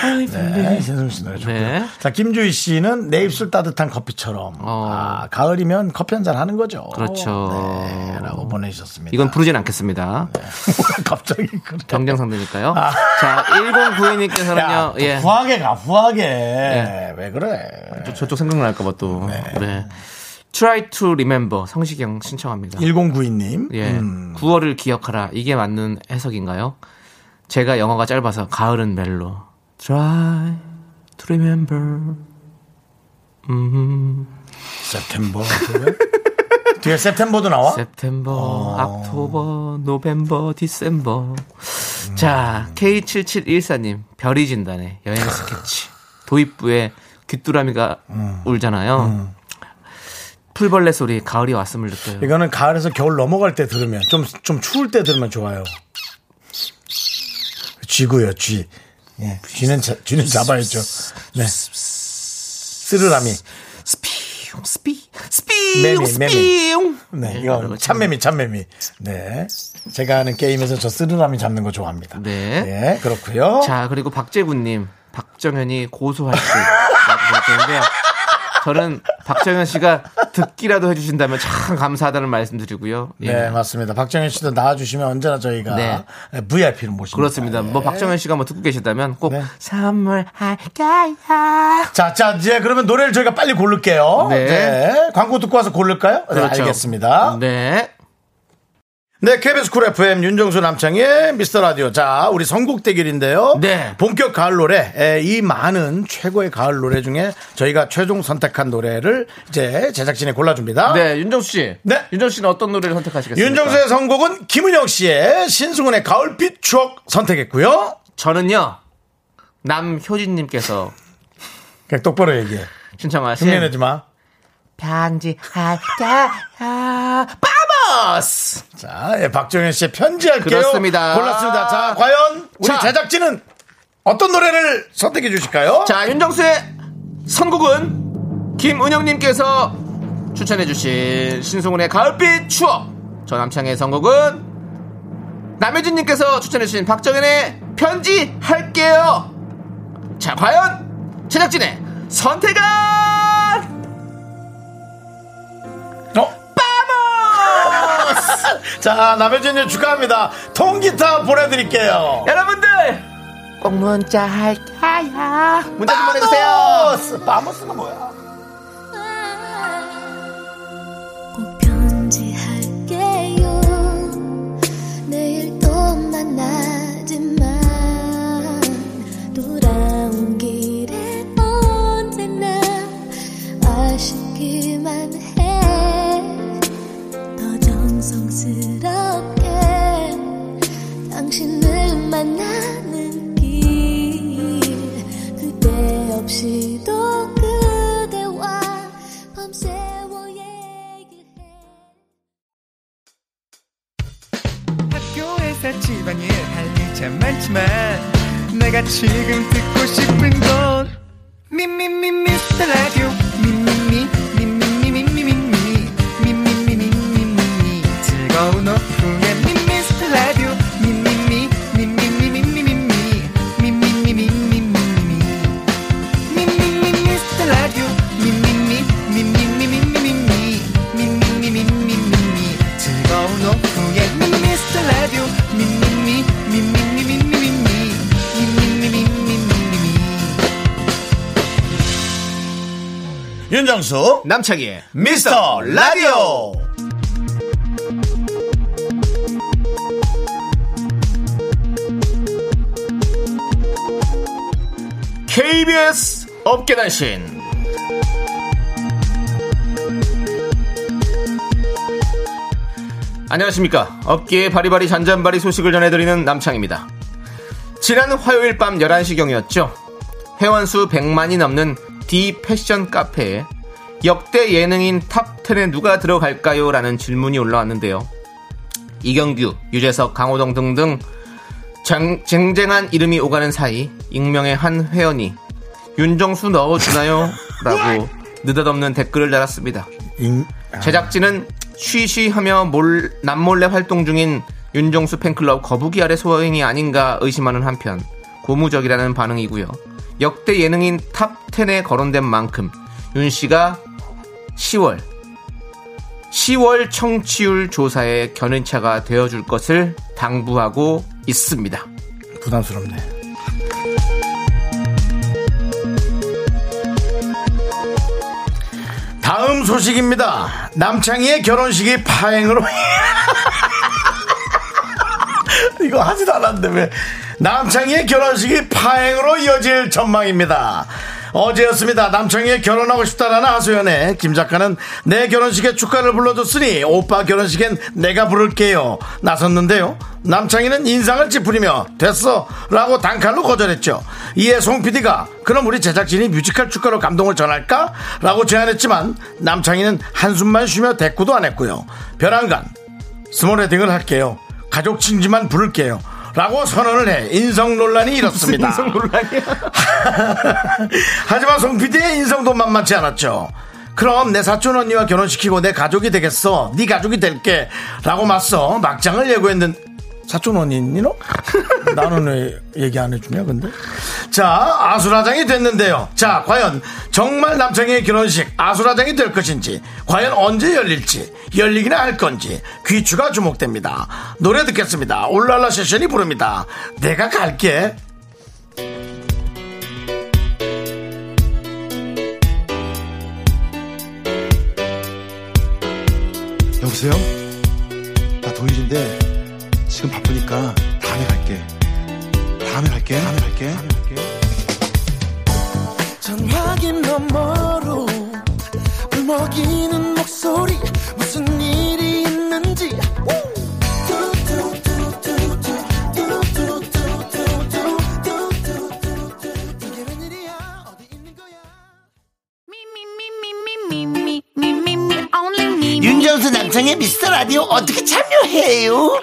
I believe. 네, 신승훈 씨 노래 좋고요. 네. 자, 김주희 씨는 내 입술 따뜻한 커피처럼. 어. 아, 가을이면 커피 한 잔 하는 거죠. 그렇죠. 네, 라고 보내주셨습니다. 이건 부르진 않겠습니다. 갑자기 그래. 경쟁상대니까요. 아. 자, 1092님께서는요, 야, 또 예. 후하게 가, 후하게. 왜 그래? 저- 저쪽 생각날까봐 또. 네. Try to remember. 성시경 신청합니다. 1092님. 예. 음. 9월을 기억하라. 이게 맞는 해석인가요? 제가 영어가 짧아서 가을은 멜로. Try to remember. 음. 세템버. 뒤에 세템버도 나와? september, october, november, december. 자, K7714님, 별이 진다네. 여행 스케치. 도입부에 귀뚜라미가 울잖아요. 풀벌레 소리, 가을이 왔음을 느껴요. 이거는 가을에서 겨울 넘어갈 때 들으면 좀, 좀 추울 때 들으면 좋아요. 쥐고요, 쥐. 예, 쥐는, 자- 쥐는 잡아야죠. 네. 쓰르라미. 스피용, 스피, 스피용. 스피용. 네, 이거 참매미, 참매미. 네. 제가 하는 게임에서 저 쓰르라미 잡는 거 좋아합니다. 네. 네, 그렇고요 자, 그리고 박재구님, 박정현이 고소할 수 저는 박정현 씨가 듣기라도 해주신다면 참 감사하다는 말씀드리고요. 예. 네, 맞습니다. 박정현 씨도 나와주시면 언제나 저희가 네. VIP를 모십니다. 그렇습니다. 뭐 네. 박정현 씨가 뭐 듣고 계시다면 꼭 네. 선물할까요? 자, 자, 이제 그러면 노래를 저희가 빨리 고를게요. 네. 네. 광고 듣고 와서 고를까요? 네, 그렇죠. 알겠습니다. 네. 네, KBS 쿨 FM 윤정수 남창희 미스터 라디오. 자, 우리 선곡 대결인데요. 네. 본격 가을 노래. 에, 이 많은 최고의 가을 노래 중에 저희가 최종 선택한 노래를 이제 제작진이 골라줍니다. 네, 윤정수 씨. 네. 윤정수 씨는 어떤 노래를 선택하시겠습니까? 윤정수의 선곡은 김은영 씨의 신승훈의 가을빛 추억 선택했고요. 저는요. 남효진님께서 그냥 똑바로 얘기해. 신청하신 흉내내지 마. 편지할까요? 빠버스! 자, 예, 박정현 씨의 편지할게요. 그렇습니다. 골랐습니다. 자, 과연 우리 자. 제작진은 어떤 노래를 선택해 주실까요? 자, 윤정수의 선곡은 김은영님께서 추천해 주신 신승훈의 가을빛 추억. 저 남창의 선곡은 남효진님께서 추천해 주신 박정현의 편지 할게요. 자, 과연 제작진의 선택은 자, 남효진님 축하합니다. 통기타 보내드릴게요. 여러분들 꼭 문자 할게요. 문자 좀 보내주세요. 바모스! 바모스가 뭐야? 정성스럽게 당신을 만나는 길. 그대 없이도 그대와 밤새워 얘기해. 학교에서 집안일 할일참 많지만 내가 지금 듣고 싶은 건 미미미 미스터 라디오 윤정수 남창희의 미스터 라디오. KBS 업계단신. 안녕하십니까. 업계의 바리바리 잔잔바리 소식을 전해드리는 남창입니다. 지난 화요일 밤 11시경이었죠. 회원수 100만이 넘는 D 패션 카페에 역대 예능인 탑10에 누가 들어갈까요? 라는 질문이 올라왔는데요 이경규, 유재석, 강호동 등등 쟁, 쟁쟁한 이름이 오가는 사이 익명의 한 회원이 윤정수 넣어주나요? 라고 느닷없는 댓글을 달았습니다. 제작진은 쉬쉬하며 몰, 남몰래 활동 중인 윤정수 팬클럽 거북이 아래 소행이 아닌가 의심하는 한편 고무적이라는 반응이고요. 역대 예능인 탑10에 거론된 만큼 윤 씨가 10월 10월 청취율 조사의 견인차가 되어줄 것을 당부하고 있습니다. 부담스럽네. 다음 소식입니다. 남창희의 결혼식이 파행으로 이거 하지도 않았는데 왜 남창희의 결혼식이 파행으로 이어질 전망입니다. 어제였습니다. 남창희의 결혼하고 싶다라는 하소연에 김 작가는 내 결혼식에 축가를 불러줬으니 오빠 결혼식엔 내가 부를게요. 나섰는데요. 남창희는 인상을 찌푸리며 됐어 라고 단칼로 거절했죠. 이에 송 PD가 그럼 우리 제작진이 뮤지컬 축가로 감동을 전할까? 라고 제안했지만 남창희는 한숨만 쉬며 대꾸도 안 했고요. 별안간 스몰 웨딩을 할게요. 가족 친지만 부를게요. 라고 선언을 해 인성 논란이 일었습니다. 인성 논란이야. 하지만 송 PD의 인성도 만만치 않았죠. 그럼 내 사촌 언니와 결혼시키고 내 가족이 되겠어. 네 가족이 될게. 라고 맞서 막장을 예고했는 사촌 언니 있니너? 나는 왜 얘기 안 해주냐 근데? 자 아수라장이 됐는데요. 자 과연 정말 남창희 결혼식 아수라장이 될 것인지 과연 언제 열릴지 열리기나 할 건지 귀추가 주목됩니다. 노래 듣겠습니다. 올랄라 세션이 부릅니다. 내가 갈게. 여보세요? 나 도일인데 지금 바쁘니까 다음에 갈게. 다음에 갈게. 다음에 갈게. 다음에 갈게. 전화기 너머로 울먹이는 목소리 무슨 일이 있는지 윤정수 남창의 미스터 라디오 어떻게 참여해요?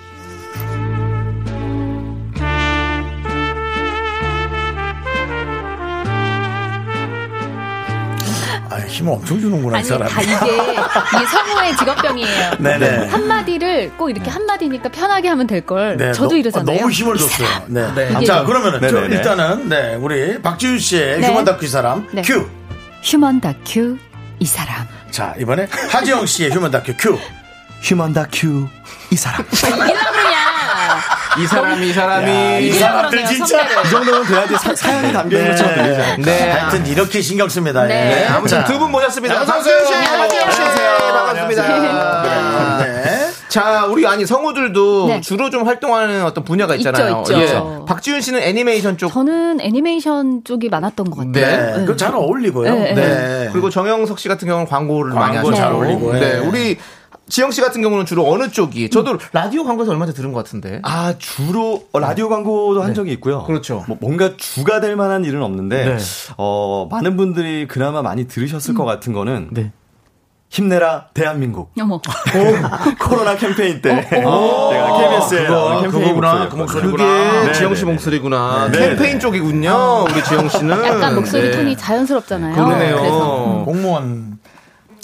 힘을 엄청 주는구나 이 아니 사람 다 이게 이게 성우의 직업병이에요. 네네. 한 마디를 꼭 이렇게 한 마디니까 편하게 하면 될 걸. 네, 저도 너- 이러잖아요. 너무 힘을 줬어요. 네. 이게 자, 좀- 그러면은 저. 일단은 네, 우리 박지윤 씨의 네. 휴먼 다큐 이 사람 네. 큐. 휴먼 다큐 이 사람. 자, 이번에 하지영 씨의 휴먼 다큐 큐. 휴먼 다큐 이 사람. 이 사람이, 이 사람이. 야, 이 사람들. 진짜. 이 정도면 돼야지 사, 사연이 담겨 있는 것처럼 들리죠. 네. 하여튼 이렇게 신경 씁니다. 네. 예. 네, 아무튼 자, 두분 모셨습니다. 박지윤 씨. 안녕하세요. 안녕하세요. 반갑습니다. 네. 자, 우리 아니 성우들도 네. 주로 좀 활동하는 어떤 분야가 있잖아요. 있죠, 있죠. 예. 박지윤 씨는 애니메이션 쪽. 저는 애니메이션 쪽이 많았던 것 같아요. 네. 네. 그잘 어울리고요. 네, 네. 그리고 정영석 씨 같은 경우는 광고를 많이 광고 하죠. 잘 어울리고, 네, 예. 우리 지영 씨 같은 경우는 주로 어느 쪽이? 저도 라디오 광고에서 얼마 전에 들은 것 같은데. 아 주로 어, 라디오 광고도 한 네. 적이 있고요. 그렇죠. 뭐 뭔가 주가 될 만한 일은 없는데 네. 어 많은 분들이 그나마 많이 들으셨을 것 같은 거는 네. 힘내라 대한민국 어머. 코로나 캠페인 때 어, 제가 KBS에 그거, 그거구나. 그 목소리구나. 그게 네, 지영 네, 씨 네. 목소리구나. 네, 캠페인 네. 쪽이군요. 우리 지영 씨는. 약간 목소리 네. 톤이 자연스럽잖아요. 그러네요. 그래서 공무원.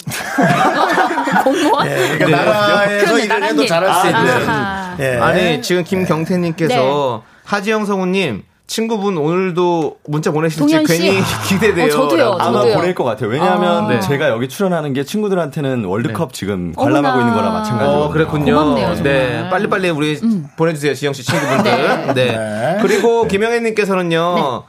공무원. 예, 그러니까 나라에서 그러네, 일을 해도 나라님. 잘할 수 있는. 아하. 예. 아니 지금 김경태님께서 하지영 성우님 친구분 오늘도 문자 보내실지. 괜히 기대돼요. 어, 저도요. 아마 저도요. 보낼 것 같아요. 왜냐하면 아. 네. 제가 여기 출연하는 게 친구들한테는 월드컵 지금 관람하고 어머나. 있는 거나 마찬가지로. 어, 그랬군요. 고맙네요. 네, 빨리빨리 우리 보내주세요, 지영 씨 친구분들. 네. 그리고 김영애님께서는요.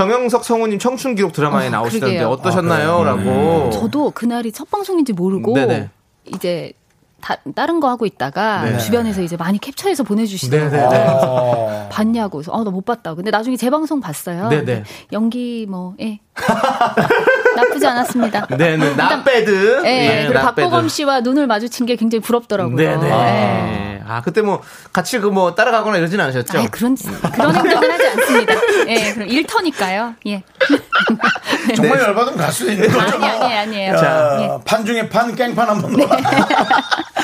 정영석 성우님 청춘 기록 드라마에 어, 나오시던데 그러게요. 어떠셨나요? 라고. 저도 그날이 첫 방송인지 모르고 네네. 이제 다, 다른 거 하고 있다가 네. 주변에서 이제 많이 캡처해서 보내주시더라고요. 어. 봤냐고. 그래서 어, 나 못 봤다. 근데 나중에 제 방송 봤어요. 네네. 연기 뭐, 예. 나쁘지 않았습니다. 네, 네, 나배드. 예, 그리고 박보검 씨와 눈을 마주친 게 굉장히 부럽더라고요. 네네. 예. 아, 그때 뭐 같이 그 뭐 따라가거나 이러진 않으셨죠? 아, 그런 그런 행동은 하지 않습니다. 예, 그럼 일터니까요. 예. 정말 열받으면 갈 수 있는 거죠. 아니 아니 아니에요. 자, 예. 판 중에 판, 깽판 한번 넣어.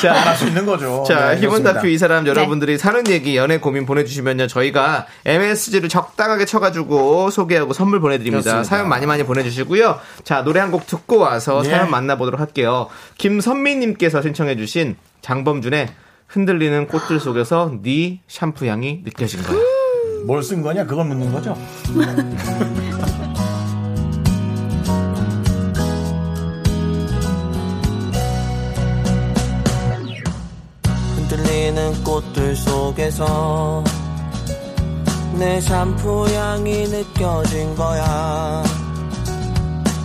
자, 할수 있는 거죠. 자, 네, 히본. 다큐 이 사람 여러분들이 사는 얘기, 연애 고민 보내주시면요. 저희가 MSG를 적당하게 쳐가지고 소개하고 선물 보내드립니다. 그렇습니다. 사연 많이 많이 보내주시고요. 자, 노래 한 곡 듣고 와서 예. 사연 만나보도록 할게요. 김선미님께서 신청해주신 장범준의 흔들리는 꽃들 속에서 네 샴푸 향이 느껴진 거야. 뭘 쓴 거냐? 그걸 묻는 거죠. 흔들리는 꽃들 속에서 내 샴푸 향이 느껴진 거야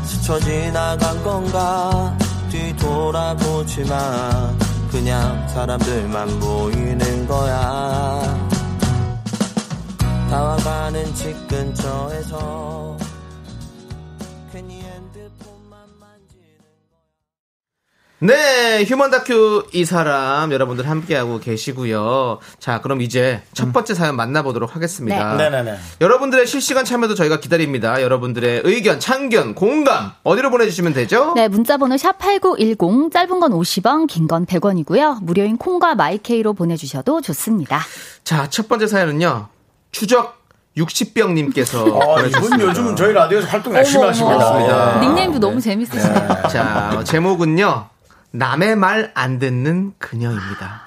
스쳐 지나간 건가 뒤돌아보지 마 그냥 사람들만 보이는 거야. 다와가는 집 근처에서 네, 휴먼 다큐 이 사람 여러분들 함께하고 계시고요. 자, 그럼 이제 첫 번째 사연 만나보도록 하겠습니다. 네. 네네네. 여러분들의 실시간 참여도 저희가 기다립니다. 여러분들의 의견, 참견, 공감 어디로 보내주시면 되죠? 네, 문자번호 샵8910, 짧은 건 50원, 긴 건 100원이고요. 무료인 콩과 마이케이로 보내주셔도 좋습니다. 자, 첫 번째 사연은요. 추적 60병님께서 어, 이분 요즘 저희 라디오에서 활동 열심히 하십니다. 닉네임도 너무 재밌으시네요. 자, 어, 제목은요. 남의 말 안 듣는 그녀입니다.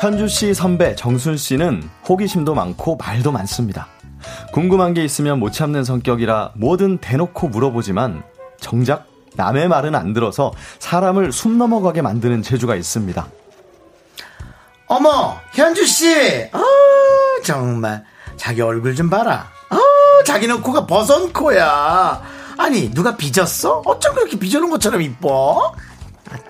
현주 씨 선배 정순 씨는 호기심도 많고 말도 많습니다. 궁금한 게 있으면 못 참는 성격이라 뭐든 대놓고 물어보지만 정작 남의 말은 안 들어서 사람을 숨 넘어가게 만드는 재주가 있습니다. 어머, 현주 씨. 아, 정말 자기 얼굴 좀 봐라. 아, 자기는 코가 버선 코야. 아니, 누가 빚었어? 어쩜 그렇게 빚어놓은 것처럼 이뻐?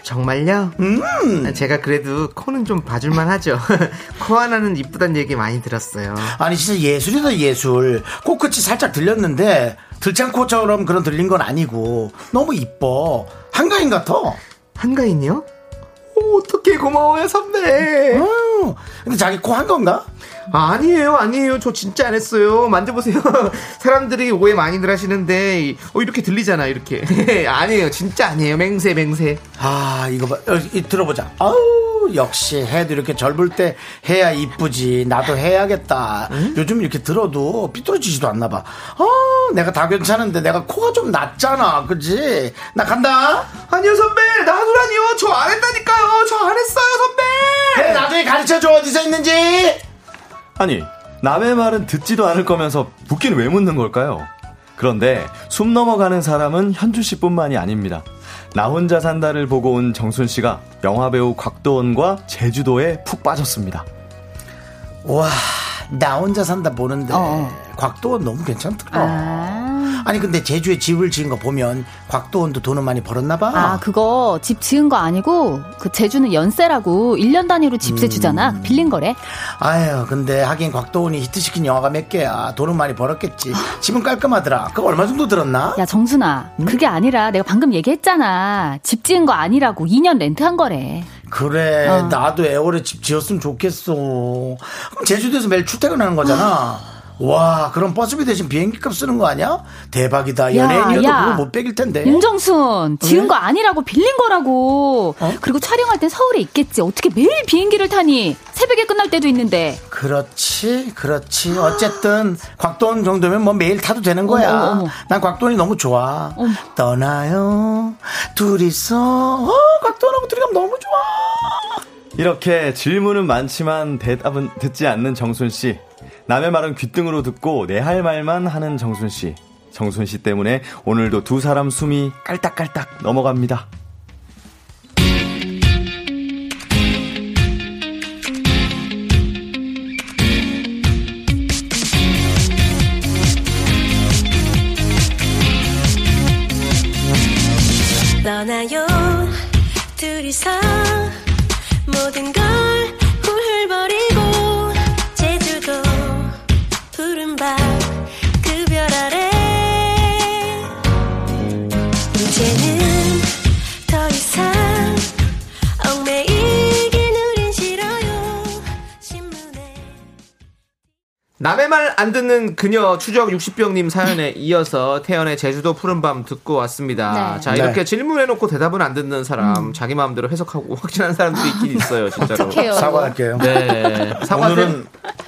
정말요? 음. 제가 그래도 코는 좀 봐줄만 하죠. 코 하나는 이쁘단 얘기 많이 들었어요. 아니, 진짜 예술이다, 예술. 코끝이 살짝 들렸는데, 들창코처럼 그런 들린 건 아니고, 너무 이뻐. 한가인 같아. 한가인이요? 오, 어떡해, 고마워요, 선배. 어, 근데 자기 코 한 건가? 아, 아니에요, 아니에요. 저 진짜 안 했어요. 만져보세요. 사람들이 오해 많이들 하시는데, 이- 어, 이렇게 들리잖아, 이렇게. 아니에요, 진짜 아니에요. 맹세, 맹세. 아, 이거 봐. 어, 이, 들어보자. 아우, 역시 해도 이렇게 젊을 때 해야 이쁘지. 나도 해야겠다. 요즘 이렇게 들어도 삐뚤어지지도 않나 봐. 아, 내가 다 괜찮은데 내가 코가 좀 낮잖아. 그지? 나 간다. 아니요, 선배. 나도라니요. 저 안 했다니까요. 저 안 했어요, 선배. 그래, 나중에 가르쳐줘. 어디서 있는지. 아니, 남의 말은 듣지도 않을 거면서 묻기는 왜 묻는 걸까요? 그런데 숨 넘어가는 사람은 현주 씨뿐만이 아닙니다. 나 혼자 산다를 보고 온 정순 씨가 영화배우 곽도원과 제주도에 푹 빠졌습니다. 와, 나 혼자 산다 보는데. 어. 곽도원 너무 괜찮더라. 아, 아니 근데 제주에 집을 지은 거 보면 곽도원도 돈을 많이 벌었나 봐. 아, 그거 집 지은 거 아니고 그 제주는 연세라고 1년 단위로 집세 주잖아. 빌린 거래. 아유 근데 하긴 곽도원이 히트시킨 영화가 몇 개야. 돈은 많이 벌었겠지. 집은 깔끔하더라. 그거 얼마 정도 들었나? 야, 정순아. 그게 아니라 내가 방금 얘기했잖아. 집 지은 거 아니라고 2년 렌트한 거래. 그래 어. 나도 애월에 집 지었으면 좋겠어. 그럼 제주도에서 매일 출퇴근하는 거잖아. 와 그럼 버스비 대신 비행기 값 쓰는 거 아니야? 대박이다. 야, 연예인이어도 야. 그거 못 빼길 텐데. 윤정순, 지은 왜? 거 아니라고 빌린 거라고. 어? 그리고 촬영할 땐 서울에 있겠지. 어떻게 매일 비행기를 타니? 새벽에 끝날 때도 있는데. 그렇지, 그렇지. 어쨌든 곽돈 정도면 뭐 매일 타도 되는 거야. 어머, 어머, 어머. 난 곽돈이 너무 좋아. 떠나요, 둘이서. 어, 곽돈하고 둘이 가면 너무 좋아. 이렇게 질문은 많지만 대답은 듣지 않는 정순 씨. 남의 말은 귓등으로 듣고 내 할 말만 하는 정순 씨. 정순 씨 때문에 오늘도 두 사람 숨이 깔딱깔딱 넘어갑니다. 떠나요 둘이서 모든 걸 남의 말 안 듣는 그녀 추적 60병님 사연에 이어서 태연의 제주도 푸른밤 듣고 왔습니다. 네. 자 네. 이렇게 질문해놓고 대답은 안 듣는 사람 음. 자기 마음대로 해석하고 확신하는 사람들이 있긴 있어요 진짜로. 사과할게요. 네 사과는 오늘은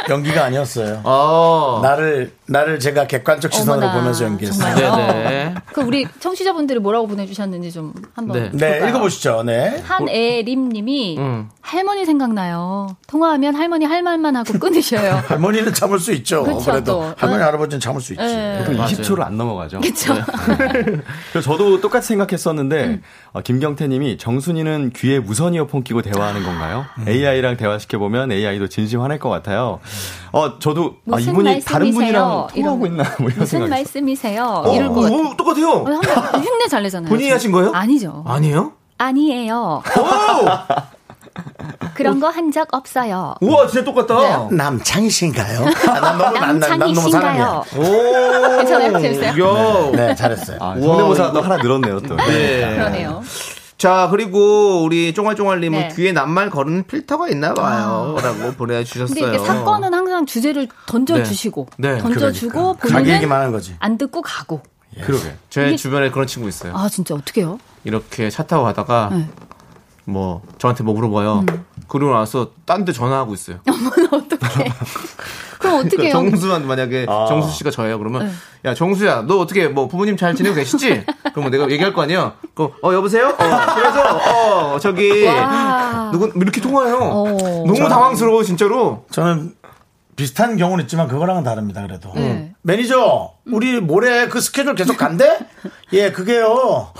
연기가 아니었어요. 어. 나를, 나를 제가 객관적 시선으로 어머나, 보면서 연기했어요. 네네. 그 우리 청취자분들이 뭐라고 보내주셨는지 좀 한번. 네. 네? 읽어보시죠. 네. 한애림님이 음. 할머니 생각나요. 통화하면 할머니 할 말만 하고 끊으셔요. 할머니는 참을 수 있죠. 그쵸, 그래도 또. 할머니, 네. 할아버지는 참을 수 있지. 네. 보통 맞아요. 20초를 안 넘어가죠. 그쵸? 그래서 저도 똑같이 생각했었는데 어, 김경태님이 정순이는 귀에 무선 이어폰 끼고 대화하는 건가요? 음. AI랑 대화시켜 보면 AI도 진심 화낼 것 같아요. 어 저도 아, 이분이 말씀이세요? 다른 분이랑 이런 통하고 거. 있나 뭐 이런 무슨. 말씀이세요? 어, 이럴 것 같아요. 어, 똑같아요. 흉내 잘 내잖아요. 본인이 저. 하신 거예요? 아니죠. 아니에요? 아니에요. 그런 거 한 적 없어요. 우와 진짜 똑같다. 남창이신가요? 아, 난 너무, 난, 난, 난 너무. 남창이신가요? 오. 괜찮아요? 재밌어요? 야. 네, 잘했어요. 아, 성대모사도 하나 늘었네요 또. 네. 그러네요. 자, 그리고 우리 쫑알쫑알님은 네. 귀에 낱말 거는 필터가 있나 봐요. 라고 보내주셨어요. 근데 이게 사건은 항상 주제를 던져주시고 네. 네, 던져주고 얘기만 하는 거지. 안 듣고 가고. 그러게. 제 이게- 주변에 그런 친구 있어요. 아 진짜 어떡해요? 이렇게 차 타고 가다가 네. 뭐 저한테 뭐 물어봐요. 그러고 나서 딴 데 전화하고 있어요. 어떡해. 그럼 어떡해요? 정수한 만약에 아. 정수 씨가 저예요. 그러면 네. 야 정수야 너 어떻게 뭐 부모님 잘 지내고 계시지? 그러면 내가 얘기할 거 아니에요. 그, 어 여보세요? 어, 그래서 어 저기 와. 누구 이렇게 통화해요. 어. 너무 당황스러워 진짜로. 저는 비슷한 경우는 있지만 그거랑은 다릅니다. 그래도 네. 매니저 우리 모레 그 스케줄 계속 간대? 예, 그게요.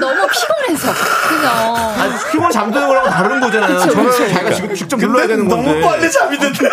너무 피곤해서. 그죠? 아니, 피곤 잠드는 거랑 다른 거잖아요. 그쵸, 전화를 그쵸. 자기가 지금 직접 눌러야 되는 건데. 너무 빨리 잠이 드는데.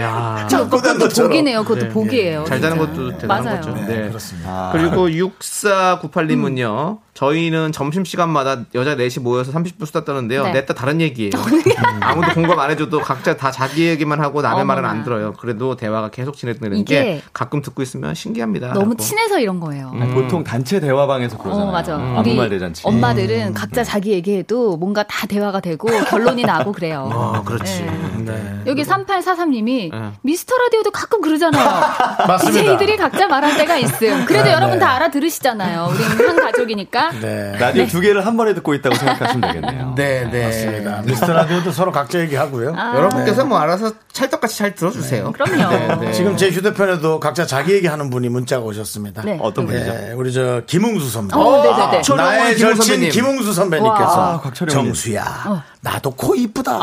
야. 그것도 복이네요. 그것도 네, 복이에요. 잘 자는. 것도 대단한 맞아요. 거죠. 네, 네. 그렇습니다. 그리고 6498님은요. 저희는 점심시간마다 여자 넷이 모여서 30분 수다 떠는데요. 네. 넷다 다른 얘기예요. 음, 아무도 공감 안 해줘도 각자 다 자기 얘기만 하고 남의 말은 안 어머나. 들어요. 그래도 대화가 계속 진행되는 게 가끔 듣고 있으면 신기합니다. 너무. 친해서 이런 거예요. 아니, 보통 단체 대화방에서 그러잖아요. 어, 맞아. 아무 우리 말 대잔치. 엄마들은 각자 자기 얘기해도 뭔가 다 대화가 되고 결론이 나고 그래요. 어, 그렇지. 네. 네. 여기 3843님이 네. 미스터 라디오도 가끔 그러잖아요. 맞습니다. DJ들이 각자 말할 때가 있음. 그래도 네, 여러분 네. 다 알아들으시잖아요. 우리는 한 가족이니까. 네. 라디오 두 개를 한 번에 듣고 있다고 생각하시면 되겠네요. 네, 네. 맞습니다. 미스터 라디오도 서로 각자 얘기하고요. 아, 여러분께서 뭐 알아서 찰떡같이 잘 들어주세요. 그럼요. 네, 네. 지금 제 휴대폰에도 각자 자기 얘기하는 분이 문자가 오셨습니다. 네. 어떤 분이죠? 네, 우리 저 김웅수 선배. 어, 네네네. 나의 김웅 절친 선배님. 김웅수 선배님께서 와. 아, 곽철용 정수야 나도 코 이쁘다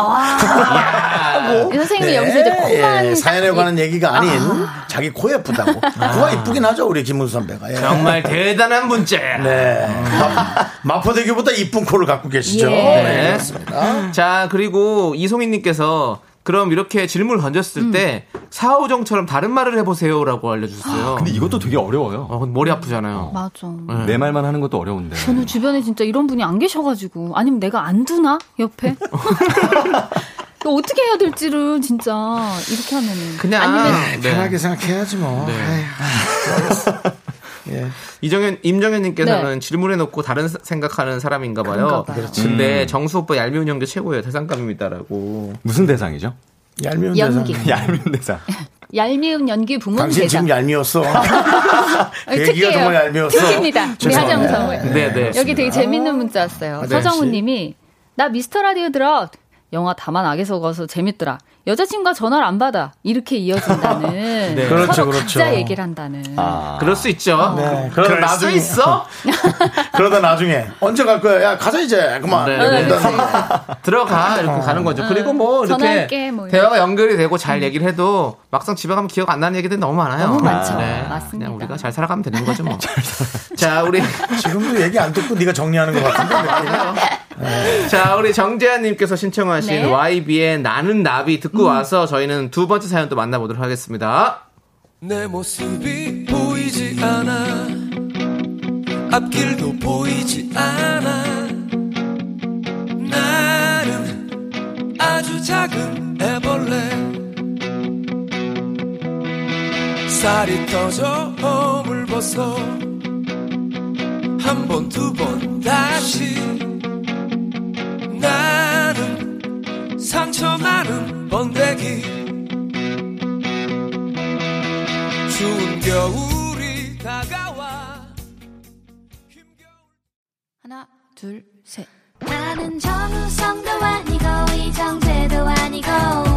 이 선생님이 여기서 이제 코만 예, 딱 사연에 이- 관한 얘기가 아닌 자기 코 예쁘다고 코가 이쁘긴 하죠 우리 김웅수 선배가 예. 정말 대단한 문제. 네 마, 마포대교보다 이쁜 코를 갖고 계시죠 예. 네, 그렇습니다 자, 그리고 이송희님께서 그럼 이렇게 질문을 던졌을 음. 때 사오정처럼 다른 말을 해보세요라고 알려주셨어요. 근데 이것도 되게 어려워요. 어, 머리 아프잖아요. 맞아. 네. 내 말만 하는 것도 어려운데. 저는 주변에 진짜 이런 분이 안 계셔가지고 아니면 내가 안 두나 옆에 어떻게 해야 될지를 진짜 이렇게 하면은 그냥 아니면 네. 편하게 생각해야지 뭐. 네. 예. 이정현 임정현님께서는 질문해놓고 다른 사- 생각하는 사람인가 봐요. 봐요. 근데 음. 정수 오빠 얄미운 연기 최고예요. 대상감입니다라고. 무슨 대상이죠? 얄미운 연기. 대상. 얄미운 대상. 얄미운 연기 부문 당신 대상. 지금 얄미웠어. 아, 그 얘기가. 정말 얄미웠어. 특기입니다. 우리 죄송합니다. 하정성. 네, 네. 여기 되게 재밌는 문자 왔어요. 네. 서정훈님이 나 미스터 라디오 들어. 영화 다만 악에 속아서 재밌더라. 여자친구가 전화를 안 받아. 이렇게 이어진다는. 네. 그렇죠, 서로 그렇죠. 각자 얘기를 한다는. 아. 그럴 수 있죠. 네. 그러다 나중에- 있어. 그러다 나중에 언제 갈 거야? 야 가자 이제. 그만. 네, 네. 온다는 들어가 이렇게 가는 거죠. 그리고 뭐 이렇게 전화할게, 뭐. 대화가 연결이 되고 잘 얘기를 해도 막상 집에 가면 기억 안 나는 얘기들이 너무 많아요. 너무 많죠. 네. 맞습니다. 그냥 우리가 잘 살아가면 되는 거죠 뭐. 자 우리 지금도 얘기 안 듣고 네가 정리하는 것 같은데. 자 우리 정재환님께서 신청하신 네. YB의 나는 나비 듣고 와서 저희는 두 번째 사연 또 만나보도록 하겠습니다. 내 모습이 보이지 않아. 앞길도 보이지 않아. 나는 아주 작은 애벌레. 살이 터져 허물 벗어. 한 번 두 번 다시 나는 상처 많은 번데기 추운 겨울이 다가와 하나, 둘, 셋. 나는 정우성도 아니고 이정재도 아니고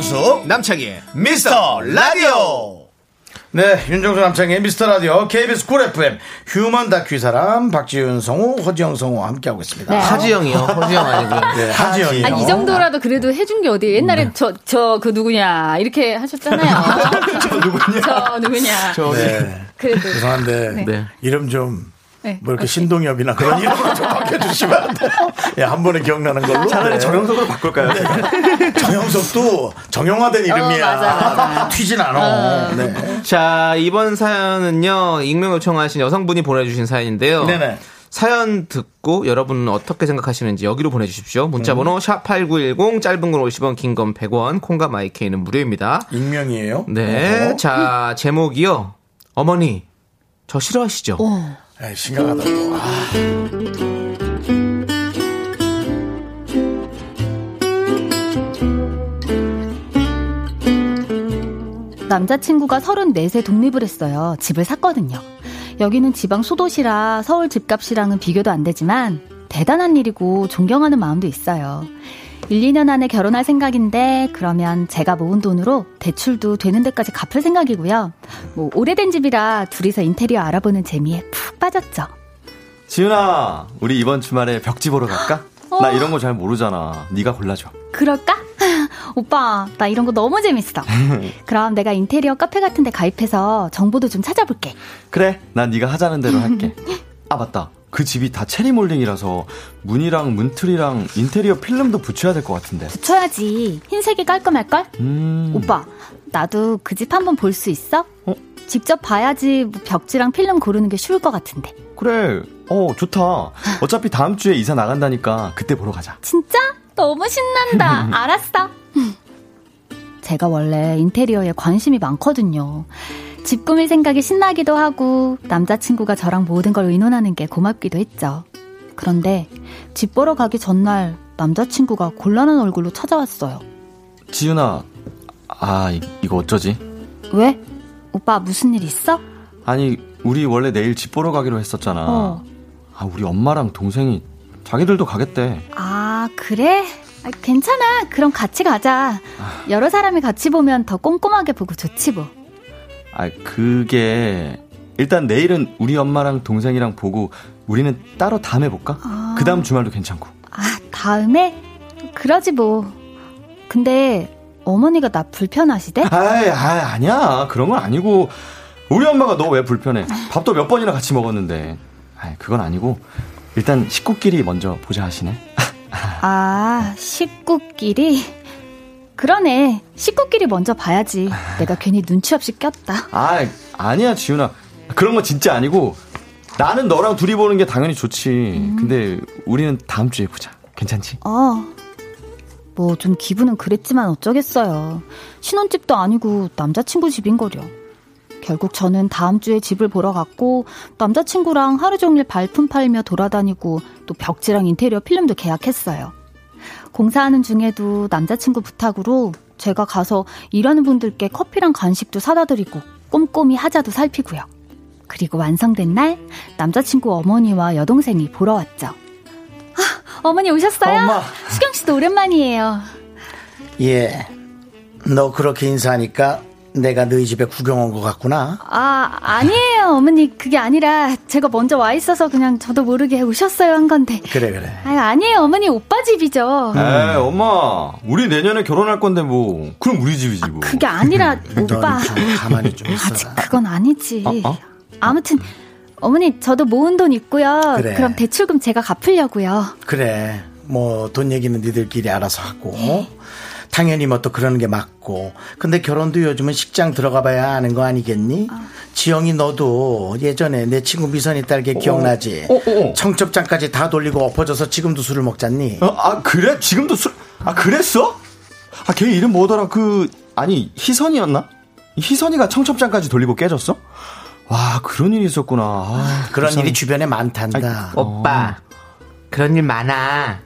윤정수 남창희의 미스터 라디오. 네, 윤정수 남창희의 미스터 라디오 KBS 쿨 FM 휴먼 다큐 사람 박지윤 성우 허지영 성우 함께하고 있습니다. 네. 하지영이요. 허지영 아니고요. 네, 하지영이요. 아, 이 정도라도 그래도 해준 게 어디에 옛날에 저, 저 그 누구냐. 이렇게 하셨잖아요. 저 누구냐. 저 누구냐. 네. 그래도. 죄송한데 네. 네. 이름 좀. 네. 뭐 이렇게 신동엽이나 그런 이름으로 좀 바꿔주시면 안 돼요? 예, 한 번에 기억나는 걸로. 차라리 네. 정영석으로 바꿀까요? 정영석도 정형화된 이름이야. 어, 맞아, 맞아. 튀진 않아. 네. 자 이번 사연은요 익명 요청하신 여성분이 보내주신 사연인데요. 네네. 사연 듣고 여러분은 어떻게 생각하시는지 여기로 보내주십시오. 문자번호 음. 샵8910 짧은 건 50원 긴 건 100원 콩과 마이케이는 무료입니다. 익명이에요. 네. 어허. 자 제목이요. 어머니 저 싫어하시죠? 어. 에이, 심각하다. 또. 아, 남자친구가 34세 독립을 했어요. 집을 샀거든요. 여기는 지방 소도시라 서울 집값이랑은 비교도 안 되지만 대단한 일이고 존경하는 마음도 있어요. 1, 2년 안에 결혼할 생각인데 그러면 제가 모은 돈으로 대출도 되는 데까지 갚을 생각이고요. 뭐 오래된 집이라 둘이서 인테리어 알아보는 재미에 푹 빠졌죠. 지윤아, 우리 이번 주말에 벽지 보러 갈까? 어. 나 이런 거 잘 모르잖아. 네가 골라줘. 그럴까? 오빠, 나 이런 거 너무 재밌어. 그럼 내가 인테리어 카페 같은 데 가입해서 정보도 좀 찾아볼게. 그래, 난 네가 하자는 대로 할게. 아 맞다. 그 집이 다 체리 몰딩이라서 문이랑 문틀이랑 인테리어 필름도 붙여야 될 것 같은데. 붙여야지. 흰색이 깔끔할걸? 음. 오빠, 나도 그 집 한번 볼 수 있어? 어? 직접 봐야지 뭐 벽지랑 필름 고르는 게 쉬울 것 같은데. 그래. 어, 좋다. 어차피 다음 주에 이사 나간다니까 그때 보러 가자. 진짜? 너무 신난다. 알았어. 제가 원래 인테리어에 관심이 많거든요. 집 꾸밀 생각이 신나기도 하고 남자친구가 저랑 모든 걸 의논하는 게 고맙기도 했죠. 그런데 집 보러 가기 전날 남자친구가 곤란한 얼굴로 찾아왔어요. 지윤아, 아, 이, 이거 어쩌지? 왜? 오빠 무슨 일 있어? 아니, 우리 원래 내일 집 보러 가기로 했었잖아. 어. 아, 우리 엄마랑 동생이 자기들도 가겠대. 아, 그래? 아, 괜찮아. 그럼 같이 가자. 여러 사람이 같이 보면 더 꼼꼼하게 보고 좋지 뭐. 아, 그게 일단 내일은 우리 엄마랑 동생이랑 보고 우리는 따로 다음에 볼까? 아. 그 다음 주말도 괜찮고. 아, 다음에? 그러지 뭐. 근데 어머니가 나 불편하시대? 아이, 아이, 아니야. 그런 건 아니고. 우리 엄마가 너 왜 불편해? 밥도 몇 번이나 같이 먹었는데. 아이, 그건 아니고. 일단 식구끼리 먼저 보자 하시네. 아, 식구끼리? 그러네. 식구끼리 먼저 봐야지. 내가 괜히 눈치 없이 꼈다. 아, 아니야, 지훈아. 그런 거 진짜 아니고. 나는 너랑 둘이 보는 게 당연히 좋지. 근데 우리는 다음 주에 보자. 괜찮지? 어. 뭐 좀 기분은 그랬지만 어쩌겠어요. 신혼집도 아니고 남자친구 집인거려. 결국 저는 다음 주에 집을 보러 갔고 남자친구랑 하루 종일 발품 팔며 돌아다니고 또 벽지랑 인테리어 필름도 계약했어요. 공사하는 중에도 남자친구 부탁으로 제가 가서 일하는 분들께 커피랑 간식도 사다 드리고 꼼꼼히 하자도 살피고요. 그리고 완성된 날 남자친구 어머니와 여동생이 보러 왔죠. 아, 어머니 오셨어요? 엄마. 수경 씨도 오랜만이에요. 예. 너 그렇게 인사하니까 내가 너희 집에 구경 온 것 같구나. 아, 아니에요, 어머니. 그게 아니라 제가 먼저 와 있어서 그냥 저도 모르게 오셨어요 한 건데. 그래, 그래. 아, 아니에요, 어머니. 오빠 집이죠. 에이, 엄마. 우리 내년에 결혼할 건데 뭐. 그럼 우리 집이지 뭐. 그게 아니라 오빠. 좀 가만히 좀 있어라. 아직 그건 아니지. 어? 어? 아무튼 어머니 저도 모은 돈 있고요. 그래. 그럼 대출금 제가 갚으려고요. 그래. 뭐 돈 얘기는 니들끼리 알아서 하고. 당연히 뭐 또 그러는 게 맞고. 근데 결혼도 요즘은 식장 들어가 봐야 아는 거 아니겠니? 지영이 너도 예전에 내 친구 미선이 딸게 기억나지? 어, 어, 어. 청첩장까지 다 돌리고 엎어져서 지금도 술을 먹잖니? 어, 아, 그래? 지금도 술, 아, 그랬어? 아, 걔 이름 뭐더라? 그, 아니, 희선이었나? 희선이가 청첩장까지 돌리고 깨졌어? 와, 그런 일이 있었구나. 아, 그런 불쌍해. 일이 주변에 많단다. 오빠 그런 일 많아.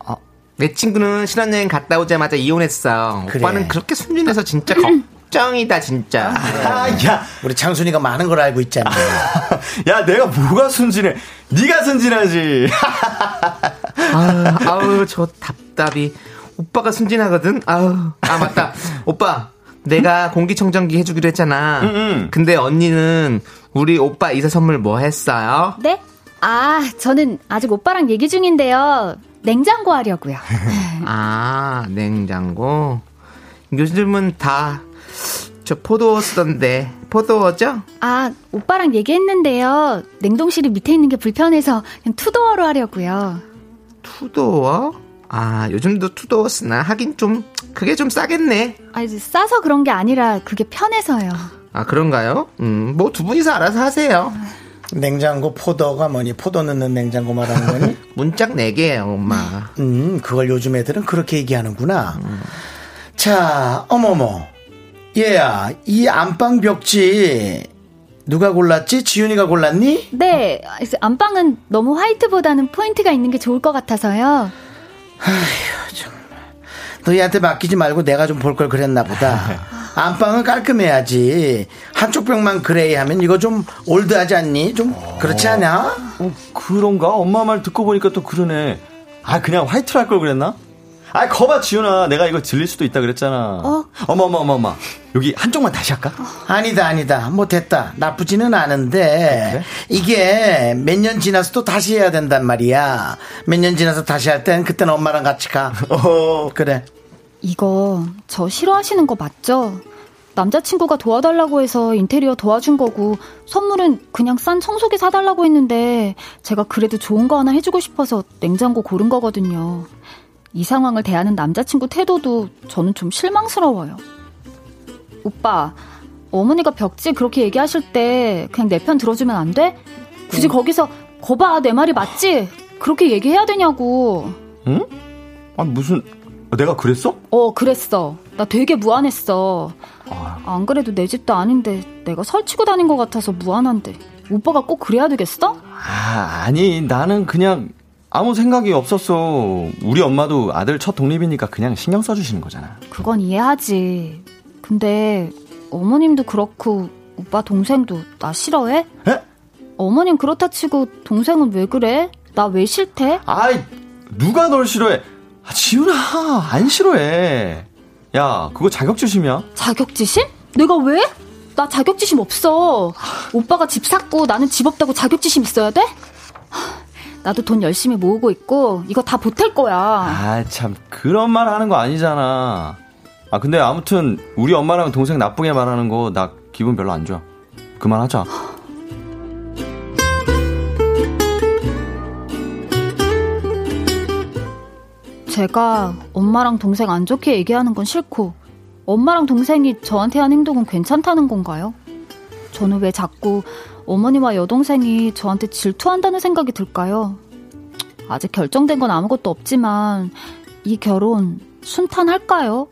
내 친구는 신혼여행 갔다 오자마자 이혼했어. 그래. 오빠는 그렇게 순진해서 진짜 걱정이다 진짜. 아, 야, 우리 창순이가 많은 걸 알고 있잖니. 야, 내가 뭐가 순진해? 네가 순진하지. 아우, 아우 저 답답이. 오빠가 순진하거든. 아우 아 맞다. 오빠 내가 공기청정기 해주기로 했잖아. 응. 근데 언니는 우리 오빠 이사 선물 뭐 했어요? 네? 아, 저는 아직 오빠랑 얘기 중인데요. 냉장고 하려고요. 아 냉장고. 요즘은 다 저 포도어 쓰던데 포도어죠? 아, 오빠랑 얘기했는데요. 냉동실이 밑에 있는 게 불편해서 그냥 투도어로 하려고요. 투도어? 아 요즘도 투도어 쓰나 하긴 좀 그게 좀 싸겠네. 아, 이제 싸서 그런 게 아니라 그게 편해서요. 아 그런가요? 음 뭐 두 분이서 알아서 하세요. 냉장고 포도가 뭐니? 포도 넣는 냉장고 말하는 거니? 문짝 네 개예요 엄마. 음, 그걸 요즘 애들은 그렇게 얘기하는구나. 자, 어머머. 얘야, 이 안방 벽지 누가 골랐지? 지윤이가 골랐니? 네, 그래서 안방은 너무 화이트보다는 포인트가 있는 게 좋을 것 같아서요. 너희한테 맡기지 말고 내가 좀 볼 걸 그랬나 보다. 안방은 깔끔해야지. 한쪽 벽만 gray 하면 이거 좀 old하지 않니? 좀 그렇지 않냐? 어, 그런가? 엄마 말 듣고 보니까 또 그러네. 아, 그냥 화이트로 할 걸 그랬나? 아, 거봐, 지훈아. 내가 이거 질릴 수도 있다 그랬잖아. 어? 어머, 어머, 어머, 어머. 여기 한쪽만 다시 할까? 아니다, 아니다. 뭐 됐다. 나쁘지는 않은데 이게 몇 년 지나서도 다시 해야 된단 말이야. 몇 년 지나서 다시 할 땐 그때는 엄마랑 같이 가. 어, 그래. 이거 저 싫어하시는 거 맞죠? 남자친구가 도와달라고 해서 인테리어 도와준 거고 선물은 그냥 싼 청소기 사달라고 했는데 제가 그래도 좋은 거 하나 해주고 싶어서 냉장고 고른 거거든요. 이 상황을 대하는 남자친구 태도도 저는 좀 실망스러워요. 오빠, 어머니가 벽지 그렇게 얘기하실 때 그냥 내 편 들어주면 안 돼? 굳이 거기서 거봐 내 말이 맞지? 그렇게 얘기해야 되냐고. 응? 아, 무슨, 내가 그랬어? 어, 그랬어. 나 되게 무안했어. 안 그래도 내 집도 아닌데 내가 설치고 다닌 것 같아서 무안한데. 오빠가 꼭 그래야 되겠어? 아, 아니, 나는 그냥 아무 생각이 없었어. 우리 엄마도 아들 첫 독립이니까 그냥 신경 써주시는 거잖아. 그건 이해하지. 근데 어머님도 그렇고 오빠 동생도 나 싫어해? 에? 어머님 그렇다 치고 동생은 왜 그래? 나 왜 싫대? 아이, 누가 널 싫어해? 아, 지훈아, 안 싫어해. 야, 그거 자격지심이야. 자격지심? 내가 왜? 나 자격지심 없어. 오빠가 집 샀고 나는 집 없다고 자격지심 있어야 돼? 하, 나도 돈 열심히 모으고 있고 이거 다 보탤 거야. 아, 참, 그런 말 하는 거 아니잖아. 아 근데 아무튼 우리 엄마랑 동생 나쁘게 말하는 거 나 기분 별로 안 좋아. 그만하자. 제가 엄마랑 동생 안 좋게 얘기하는 건 싫고 엄마랑 동생이 저한테 한 행동은 괜찮다는 건가요? 저는 왜 자꾸 어머니와 여동생이 저한테 질투한다는 생각이 들까요? 아직 결정된 건 아무것도 없지만 이 결혼 순탄할까요?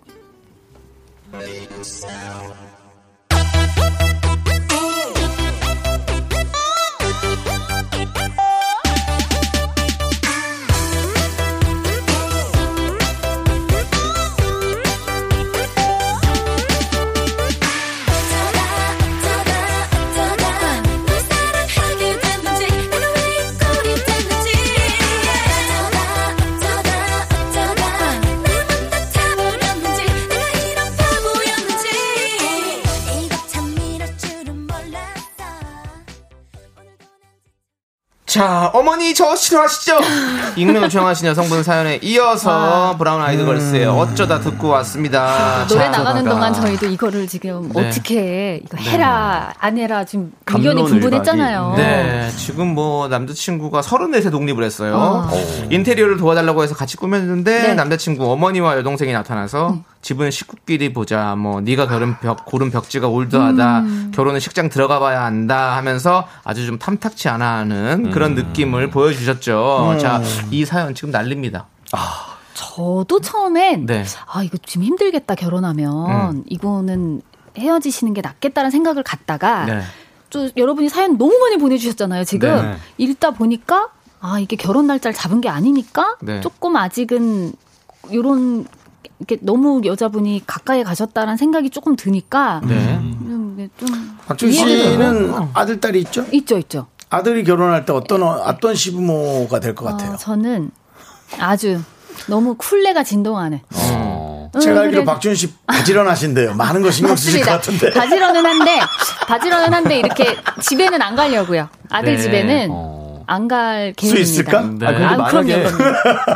자, 어머니 저 싫어하시죠? 익명을 요청하신 여성분 사연에 이어서 브라운 아이드 걸스의 어쩌다 듣고 왔습니다. 노래 자, 나가는 어쩌다가. 동안 저희도 이거를 지금 네. 어떻게 이거 해라 안 해라 지금 의견이 분분했잖아요. 네, 지금 뭐 남자친구가 34세 독립을 했어요. 아. 인테리어를 도와달라고 해서 같이 꾸몄는데 네. 남자친구 어머니와 여동생이 나타나서 집은 식구끼리 보자. 뭐 네가 결혼 벽 고른 벽지가 old하다. 음. 결혼은 식장 들어가 봐야 한다 하면서 아주 좀 탐탁치 않아 하는 그런 느낌을 보여 주셨죠. 음. 자, 이 사연 지금 난립니다. 저도 처음엔 네. 아 이거 좀 힘들겠다 결혼하면 음. 이거는 헤어지시는 게 낫겠다는 생각을 갖다가 네. 또 여러분이 사연 너무 많이 보내주셨잖아요 지금 네. 읽다 보니까 아 이게 결혼 날짜를 잡은 게 아니니까 네. 조금 아직은 요런 이렇게 너무 여자분이 가까이 가셨다라는 생각이 조금 드니까 네. 좀, 좀 박준 씨는. 아들 딸이 있죠? 있죠 있죠. 아들이 결혼할 때 어떤 어떤 시부모가 될 것 같아요. 어, 저는 아주 너무 쿨레가 진동하는. 어. 응, 제가 알기로 그래. 박준 씨 바지런하신데요. 많은 거 신경 쓰실 것. 같은데. 바지런은 한데 바지런은 한데 이렇게 집에는 안 가려고요. 아들 네. 집에는 어. 안갈수 계획입니다. 있을까? 아, 근데 아, 만약에.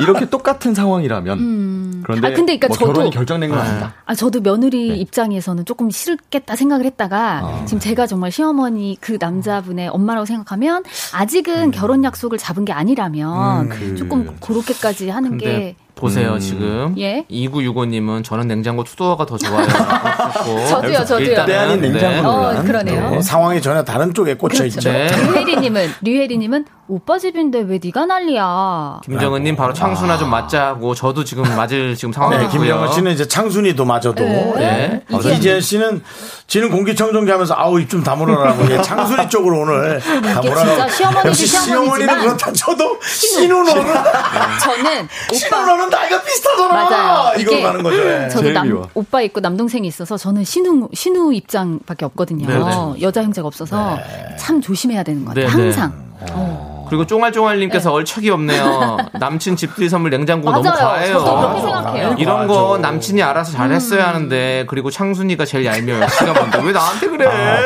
이렇게 똑같은 상황이라면 그런데 아, 근데 그러니까 뭐 저도- 결혼이 결정된 건 아니다. 아, 저도 며느리 입장에서는 조금 싫겠다 생각을 했다가 지금 제가 정말 시어머니 그 남자분의 엄마라고 생각하면 아직은 결혼 약속을 잡은 게 아니라면 조금 그렇게까지 하는 근데 게 보세요, 음. 지금. 예? 2965님은 저는 냉장고 투도어가 더 좋아요. 저도요, 저도요. 일단은, 때아닌 냉장고 어, 논란. 그러네요. 어, 상황이 전혀 다른 쪽에 꽂혀 그렇죠. 있죠. 네. 류혜리님은 류혜리님은 오빠 집인데 왜 네가 난리야? 김정은님 바로 창수나 좀 맞자 하고 저도 지금 맞을 지금 상황이 네. 김정은 씨는 이제 창순이도 마저도. 네. 네. 어, 이재현 씨는 지는 공기청정기 하면서 아우 입 좀 다물어라고 예, 창순이 쪽으로 오늘 역시 시어머니지만 시어머니는 그렇다 쳐도 신우는 저는 오빠 신우는 나이가 비슷하잖아. 맞아요. 이거 가는 거죠. 예. 저도 남, 미워. 오빠 있고 남동생이 있어서 저는 신우 신우 입장밖에 없거든요. 네네. 여자 형제가 없어서 참 조심해야 되는 것 같아요. 네네. 항상. 어. 그리고 쫑알쫑알님께서 얼척이 없네요. 남친 집들이 선물 냉장고 너무 맞아요. 과해요. 저도 그렇게 생각해요. 이런 거 맞아. 남친이 알아서 잘했어야 하는데 그리고 창순이가 제일 얄미워요. 지가 뭔데 왜 나한테 그래? 아,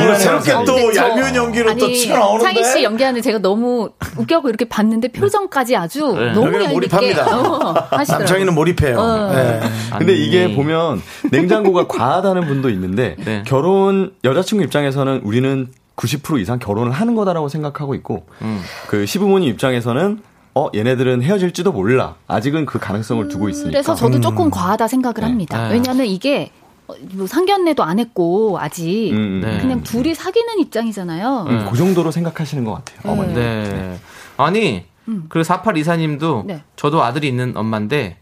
오늘 새롭게 어, 또 저- 얄미운 연기로 또 아니, 튀어나오는데. 창희 씨 연기하는 제가 너무 웃겨고 이렇게 봤는데 표정까지 아주 네. 너무 얄밉게 몰입합니다. 어, 하시더라고요. 남창이는 몰입해요. 어. 네. 근데 아니. 이게 보면 냉장고가 과하다는 분도 있는데 네. 결혼 여자친구 입장에서는 우리는 90% 이상 결혼을 하는 거다라고 생각하고 있고 음. 그 시부모님 입장에서는 어 얘네들은 헤어질지도 몰라 아직은 그 가능성을 두고 있으니까 그래서 저도 조금 과하다 생각을 합니다. 네. 왜냐하면 이게 어, 뭐 상견례도 안 했고 아직 음, 음. 네. 그냥 둘이 사귀는 입장이잖아요. 음, 그 정도로 생각하시는 것 같아요 어머니 네. 아니, 그리고 4824님도 네. 저도 아들이 있는 엄마인데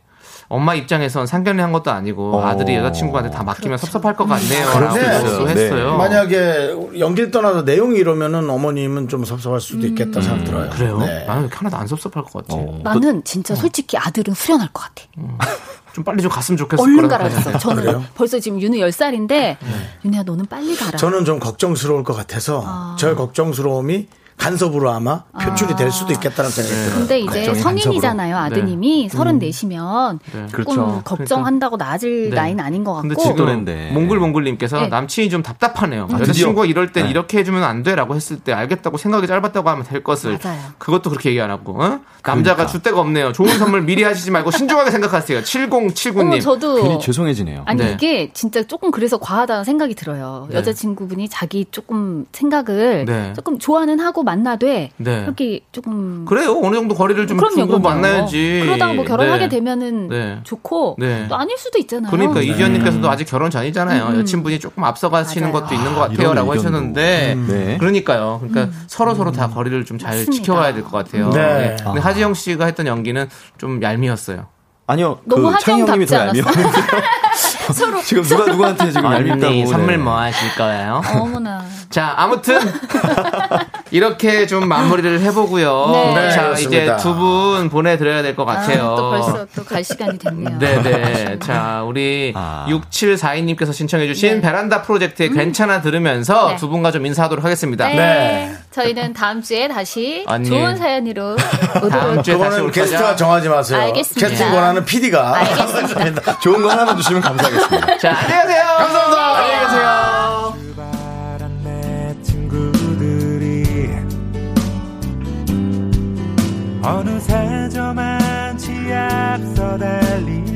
엄마 입장에선 상견례 한 것도 아니고 어. 아들이 여자친구한테 다 맡기면 섭섭할 것 같네요. 그렇죠. 라고 네. 했어요. 만약에 연기를 떠나서 내용이 이러면은 어머님은 좀 섭섭할 수도 있겠다 생각 들어요. 그래요? 네. 나는 이렇게 하나도 안 섭섭할 것 같지. 어. 나는 진짜 솔직히 아들은 후련할 것 같아. 좀 빨리 좀 갔으면 좋겠어. 얼른 가라졌어. 저는 그래요? 벌써 지금 윤우 10살인데 윤우야 너는 빨리 가라. 저는 좀 걱정스러울 것 같아서 아. 저 걱정스러움이 간섭으로 아마 표출이 될 수도 있겠다는 생각이 들어요. 근데 이제 성인이잖아요. 아드님이 서른 네 시면 네. 조금 그렇죠. 걱정한다고 낮을 네. 나이는 아닌 것 같고. 근데 지금. 몽글몽글님께서 네. 남친이 좀 답답하네요. 여자친구가 이럴 땐 이렇게 해주면 안 돼라고 했을 때 알겠다고 생각이 짧았다고 하면 될 것을 맞아요. 그것도 그렇게 얘기 안 하고 어? 남자가 줏대가 없네요. 좋은 선물 미리 하시지 말고 신중하게 생각하세요. 어, 7079님. 저도 괜히 죄송해지네요. 아니 네. 이게 진짜 조금 그래서 과하다는 생각이 들어요. 네. 여자친구분이 자기 조금 생각을 네. 조금 좋아는 하고 만나되 네. 이렇게 조금 그래요. 어느 정도 거리를 좀 그럼요, 두고 그럼요. 만나야지. 그러다가 뭐 결혼하게 네. 되면은 네. 좋고 네. 또 아닐 수도 있잖아요. 그러니까 이지연님께서도 아직 결혼 전이잖아요. 음. 여친분이 조금 앞서가시는 맞아요. 것도 있는 것 아, 같아요라고 하셨는데, 의견도. 네. 그러니까요. 그러니까 서로 서로 다 거리를 좀 잘. 지켜가야 될 것 같아요. 네. 네. 근데 하지영 씨가 했던 연기는 좀 얄미웠어요. 아니요, 너무 그더 하정답지 얄미웠는데요. 서로 지금 누가 누구한테 지금 얄밉다고. 선물 네. 뭐 하실 거예요? 어머나. 자, 아무튼 이렇게 좀 마무리를 해보고요. 네. 자, 네, 이제 그렇습니다. 두분 보내드려야 될 것 같아요. 아, 또 벌써 또 갈 시간이 됐네요. 네네. 자, 우리 아. 6742님께서 신청해주신 네. 베란다 프로젝트의 괜찮아 들으면서 네. 두 분과 좀 인사하도록 하겠습니다. 네. 네. 저희는 다음 주에 다시 언니. 좋은 사연으로 다음 오도록 주에 다시 그거는 올 게스트가. 정하지 마세요. 알겠습니다. 캐스팅 권한은 PD가. 알겠습니다. 좋은 거 하나만 주시면 감사하겠습니다. 자, 안녕히 가세요. 감사합니다. 안녕히 계세요. 친구들이 어느새 저만치 앞서 달릴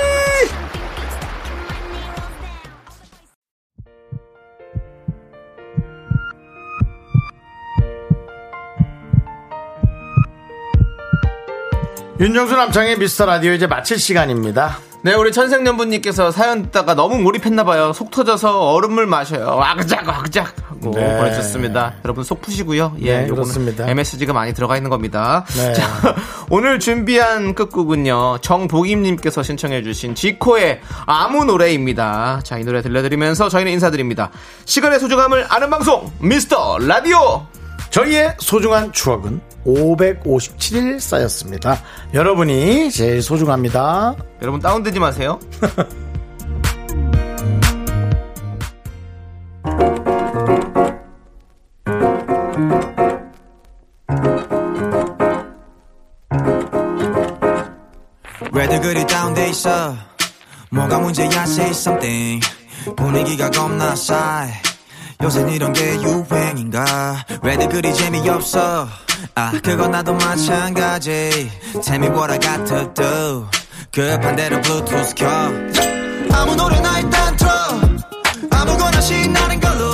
윤정수 남창희의 미스터 라디오 이제 마칠 시간입니다. 네, 우리 천생연분님께서 사연 듣다가 너무 몰입했나봐요. 속 터져서 얼음물 마셔요. 아그작, 아그작 하고 네. 보내주셨습니다. 여러분 속 푸시고요. 예, 네, 요거는. MSG가 많이 들어가 있는 겁니다. 네. 자, 오늘 준비한 끝곡은요. 정복임님께서 신청해주신 지코의 아무 노래입니다. 자, 이 노래 들려드리면서 저희는 인사드립니다. 시간의 소중함을 아는 방송, 미스터 라디오! 저희의 소중한 추억은 557일 쌓였습니다. 여러분이 제일 소중합니다. 여러분 다운되지 마세요. 왜들 그리 다운돼 있어 뭐가 문제야 say something 분위기가 겁나 싸해 요새 이런 게 유행인가? 왜들 그리 재미없어? 아 그건 나도 마찬가지. Tell me what I got to do 급한 대로 블루투스 켜. 아무 노래나 일단 틀어. 아무거나 신나는 걸로